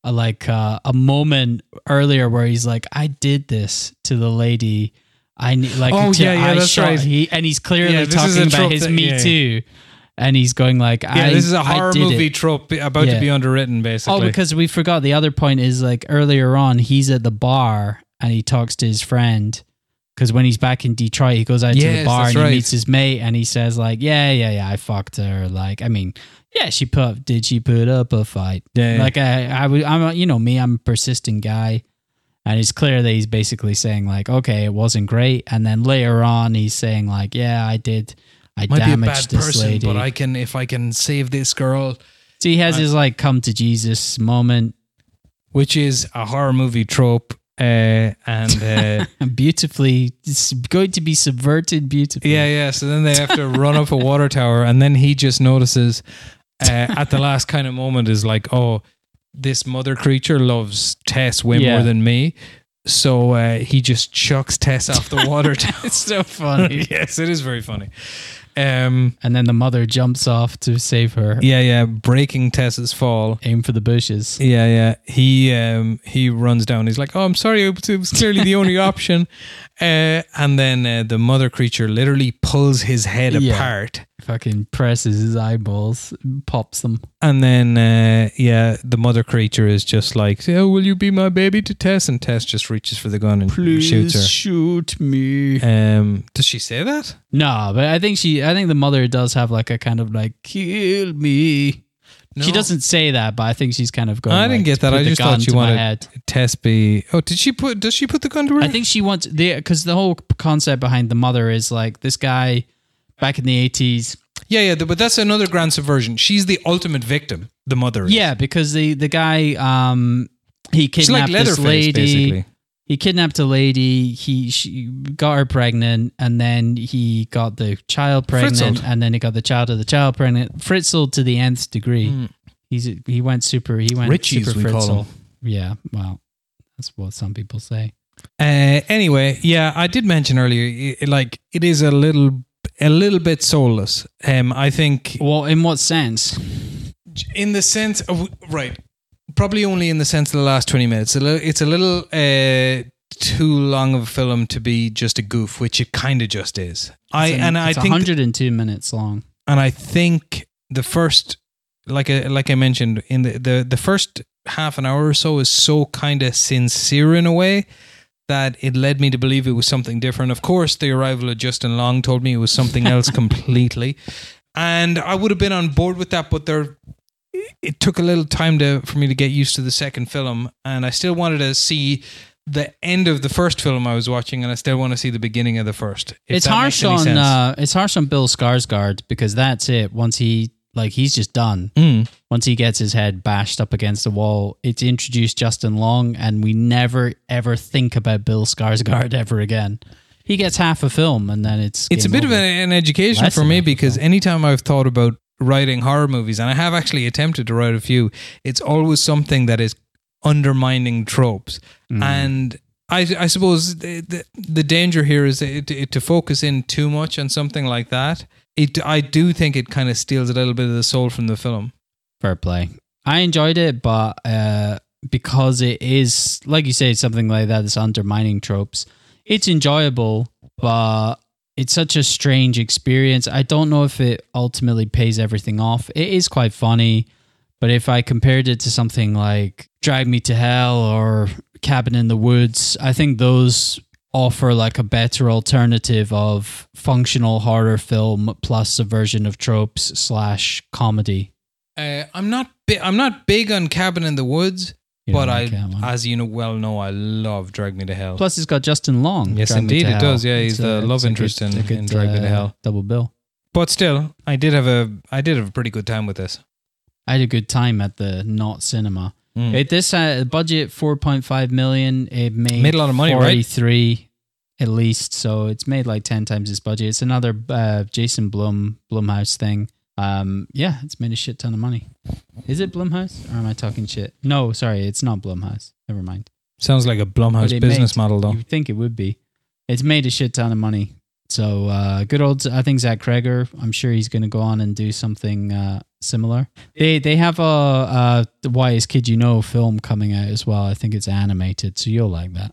a like a, a moment earlier where he's like, I did this to the lady. I need like Oh, to- yeah, yeah, I that's shot-" right. He and he's clearly Yeah, this is talking a about trope his that- Me yeah. Too, and he's going like, Yeah, I, this is a horror movie it. trope about Yeah. to be underwritten, basically. Oh, because we forgot the other point is like earlier on, he's at the bar and he talks to his friend because when he's back in Detroit, he goes out to the bar and right. he meets his mate, and he says like, "Yeah, yeah, yeah, I fucked her." Like, I mean, yeah, she put did she put up a fight? Yeah. Like, I, I I'm, you know, me, I'm a persistent guy, and it's clear that he's basically saying like, "Okay, it wasn't great," and then later on, he's saying like, "Yeah, I did." I Might be a bad this person, lady. but I can if I can save this girl, so he has his like come to Jesus moment, which is a horror movie trope, uh, and uh, beautifully, it's going to be subverted beautifully. yeah, yeah. So then they have to run up a water tower, and then he just notices uh, at the last kind of moment is like, oh, this mother creature loves Tess way Yeah. more than me. So uh, he just chucks Tess off the water tower. it's so funny. yes, it is very funny. Um, and then the mother jumps off to save her. yeah, yeah, breaking Tess's fall. Aim for the bushes. Yeah, yeah. He um he runs down. He's like, "Oh, I'm sorry. It was clearly the only option." Uh, and then uh, the mother creature literally pulls his head Yeah. apart. Fucking presses his eyeballs, pops them. And then, uh, yeah, the mother creature is just like, "Oh, will you be my baby to Tess?" And Tess just reaches for the gun and shoots her. shoot me. Um, does she say that? No, but I think she. I think the mother does have like a kind of like kill me. She doesn't say that, but I think she's kind of going. I didn't like, get that. I just thought she wanted be. Oh, did she put? Does she put the gun to her? I think she wants the because the whole concept behind the mother is like this guy back in the eighties. Yeah, yeah. But that's another grand subversion. She's the ultimate victim. The mother. Is. Yeah, because the the guy um he She's like kidnapped this lady. basically. He kidnapped a lady. He she got her pregnant, and then he got the child pregnant, Fritzled. and then he got the child of the child pregnant. Fritzled to the nth degree. Mm. He's he went super. He went Richies, super we call Fritzl. him. Yeah, well, that's what some people say. Uh, anyway, yeah, I did mention earlier, i- like it is a little, a little bit soulless. Um, I think Well, in what sense? in the sense of right, probably only in the sense of the last twenty minutes. It's a little uh, too long of a film to be just a goof, which it kind of just is. I an- and I think 102 minutes long. and I think the first, like I, like I mentioned in the, the the first half an hour or so is so kind of sincere in a way that it led me to believe it was something different. Of course, the arrival of Justin Long told me it was something else completely, and I would have been on board with that. But there, it took a little time to for me to get used to the second film, and I still wanted to see. The end of the first film I was watching, and I still want to see the beginning of the first. it's harsh on uh, it's harsh on Bill Skarsgård because that's it. Once he like he's just done. Mm. Once he gets his head bashed up against the wall, it's introduced Justin Long, and we never ever think about Bill Skarsgård ever again. He gets half a film, and then it's it's a bit of over. an, an education Less for me because anytime I've thought about writing horror movies, and I have actually attempted to write a few, it's always something that is undermining tropes. Mm. And I, I suppose the, the, the danger here is it, it, to focus in too much on something like that. It, I do think it kind of steals a little bit of the soul from the film. Fair play. I enjoyed it, but uh, because it is, like you say, something like that, it's undermining tropes. It's enjoyable, but it's such a strange experience. I don't know if it ultimately pays everything off. It is quite funny, but if I compared it to something like Drag Me to Hell or Cabin in the Woods, I think those offer like a better alternative of functional horror film plus subversion of tropes slash comedy. Uh, I'm not bi- I'm not big on Cabin in the Woods, You but I, like as you know well know, I love Drag Me to Hell. Plus, it's got Justin Long. Yes, Drag indeed it does. Yeah, he's It's the a- love interest good- in- good, in Drag Me to uh, Hell. Double bill. but still, I did have a I did have a pretty good time with this. I had a good time at the Not Cinema. Mm. It, this uh, budget four point five million. It made Made a lot of money, right? Forty three, at least. So it's made like ten times its budget. It's another uh, Jason Blum Blumhouse thing. Um, yeah, it's made a shit ton of money. Is it Blumhouse or am I talking shit? No, sorry, it's not Blumhouse. Never mind. Sounds like a Blumhouse business made- model, though. You think it would be. It's made a shit ton of money. So uh, good old, I think Zach Cregger. I'm sure he's going to go on and do something uh, similar. They they have a, uh the Wise Kid You Know film coming out as well. I think it's animated, so you'll like that.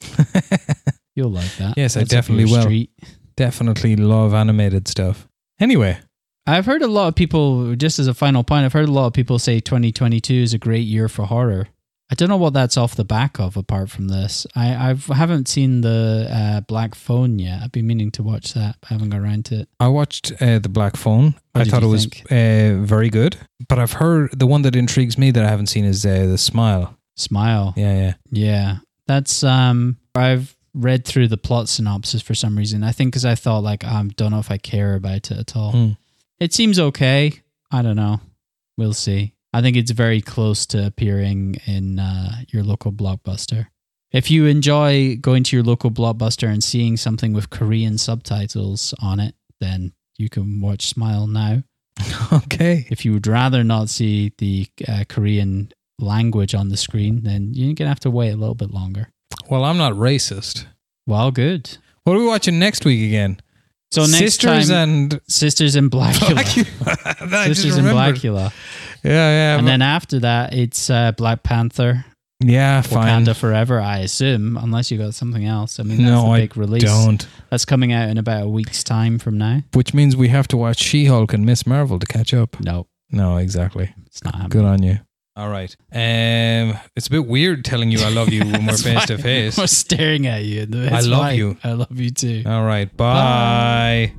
You'll like that. Yes, I That's up definitely will. street. Definitely love animated stuff. Anyway, I've heard a lot of people. Just as a final point, I've heard a lot of people say 2022 is a great year for horror. I don't know what that's off the back of. Apart from this, I I've, I haven't seen the uh, Black Phone yet. I've been meaning to watch that. but I haven't got around to it. I watched uh, the Black Phone. What I thought it was uh, very good, but I've heard the one that intrigues me that I haven't seen is uh, the Smile. Smile. Yeah, yeah. Yeah, that's um. I've read through the plot synopsis for some reason. I think because I thought like I don't know if I care about it at all. Mm. It seems okay. I don't know. We'll see. I think it's very close to appearing in uh, your local blockbuster. If you enjoy going to your local blockbuster and seeing something with Korean subtitles on it, then you can watch Smile now. Okay. If you would rather not see the uh, Korean language on the screen, then you're gonna have to wait a little bit longer. Well, I'm not racist. Well, good. What are we watching next week again? So next Sisters time, and Sisters in Blackula. Just Sisters in remembered. Blackula. Yeah, yeah. And then after that, it's uh, Black Panther, yeah, fine. Wakanda Forever, I assume, unless you got something else. I mean, that's no, the I big release. don't. That's coming out in about a week's time from now. Which means we have to watch She-Hulk and Miss Marvel to catch up. No, No, exactly. it's not happening. Good on you. All right. Um, it's a bit weird telling you I love you when we're That's face to face. We're staring at you. It's I love fine. you. I love you too. All right. Bye.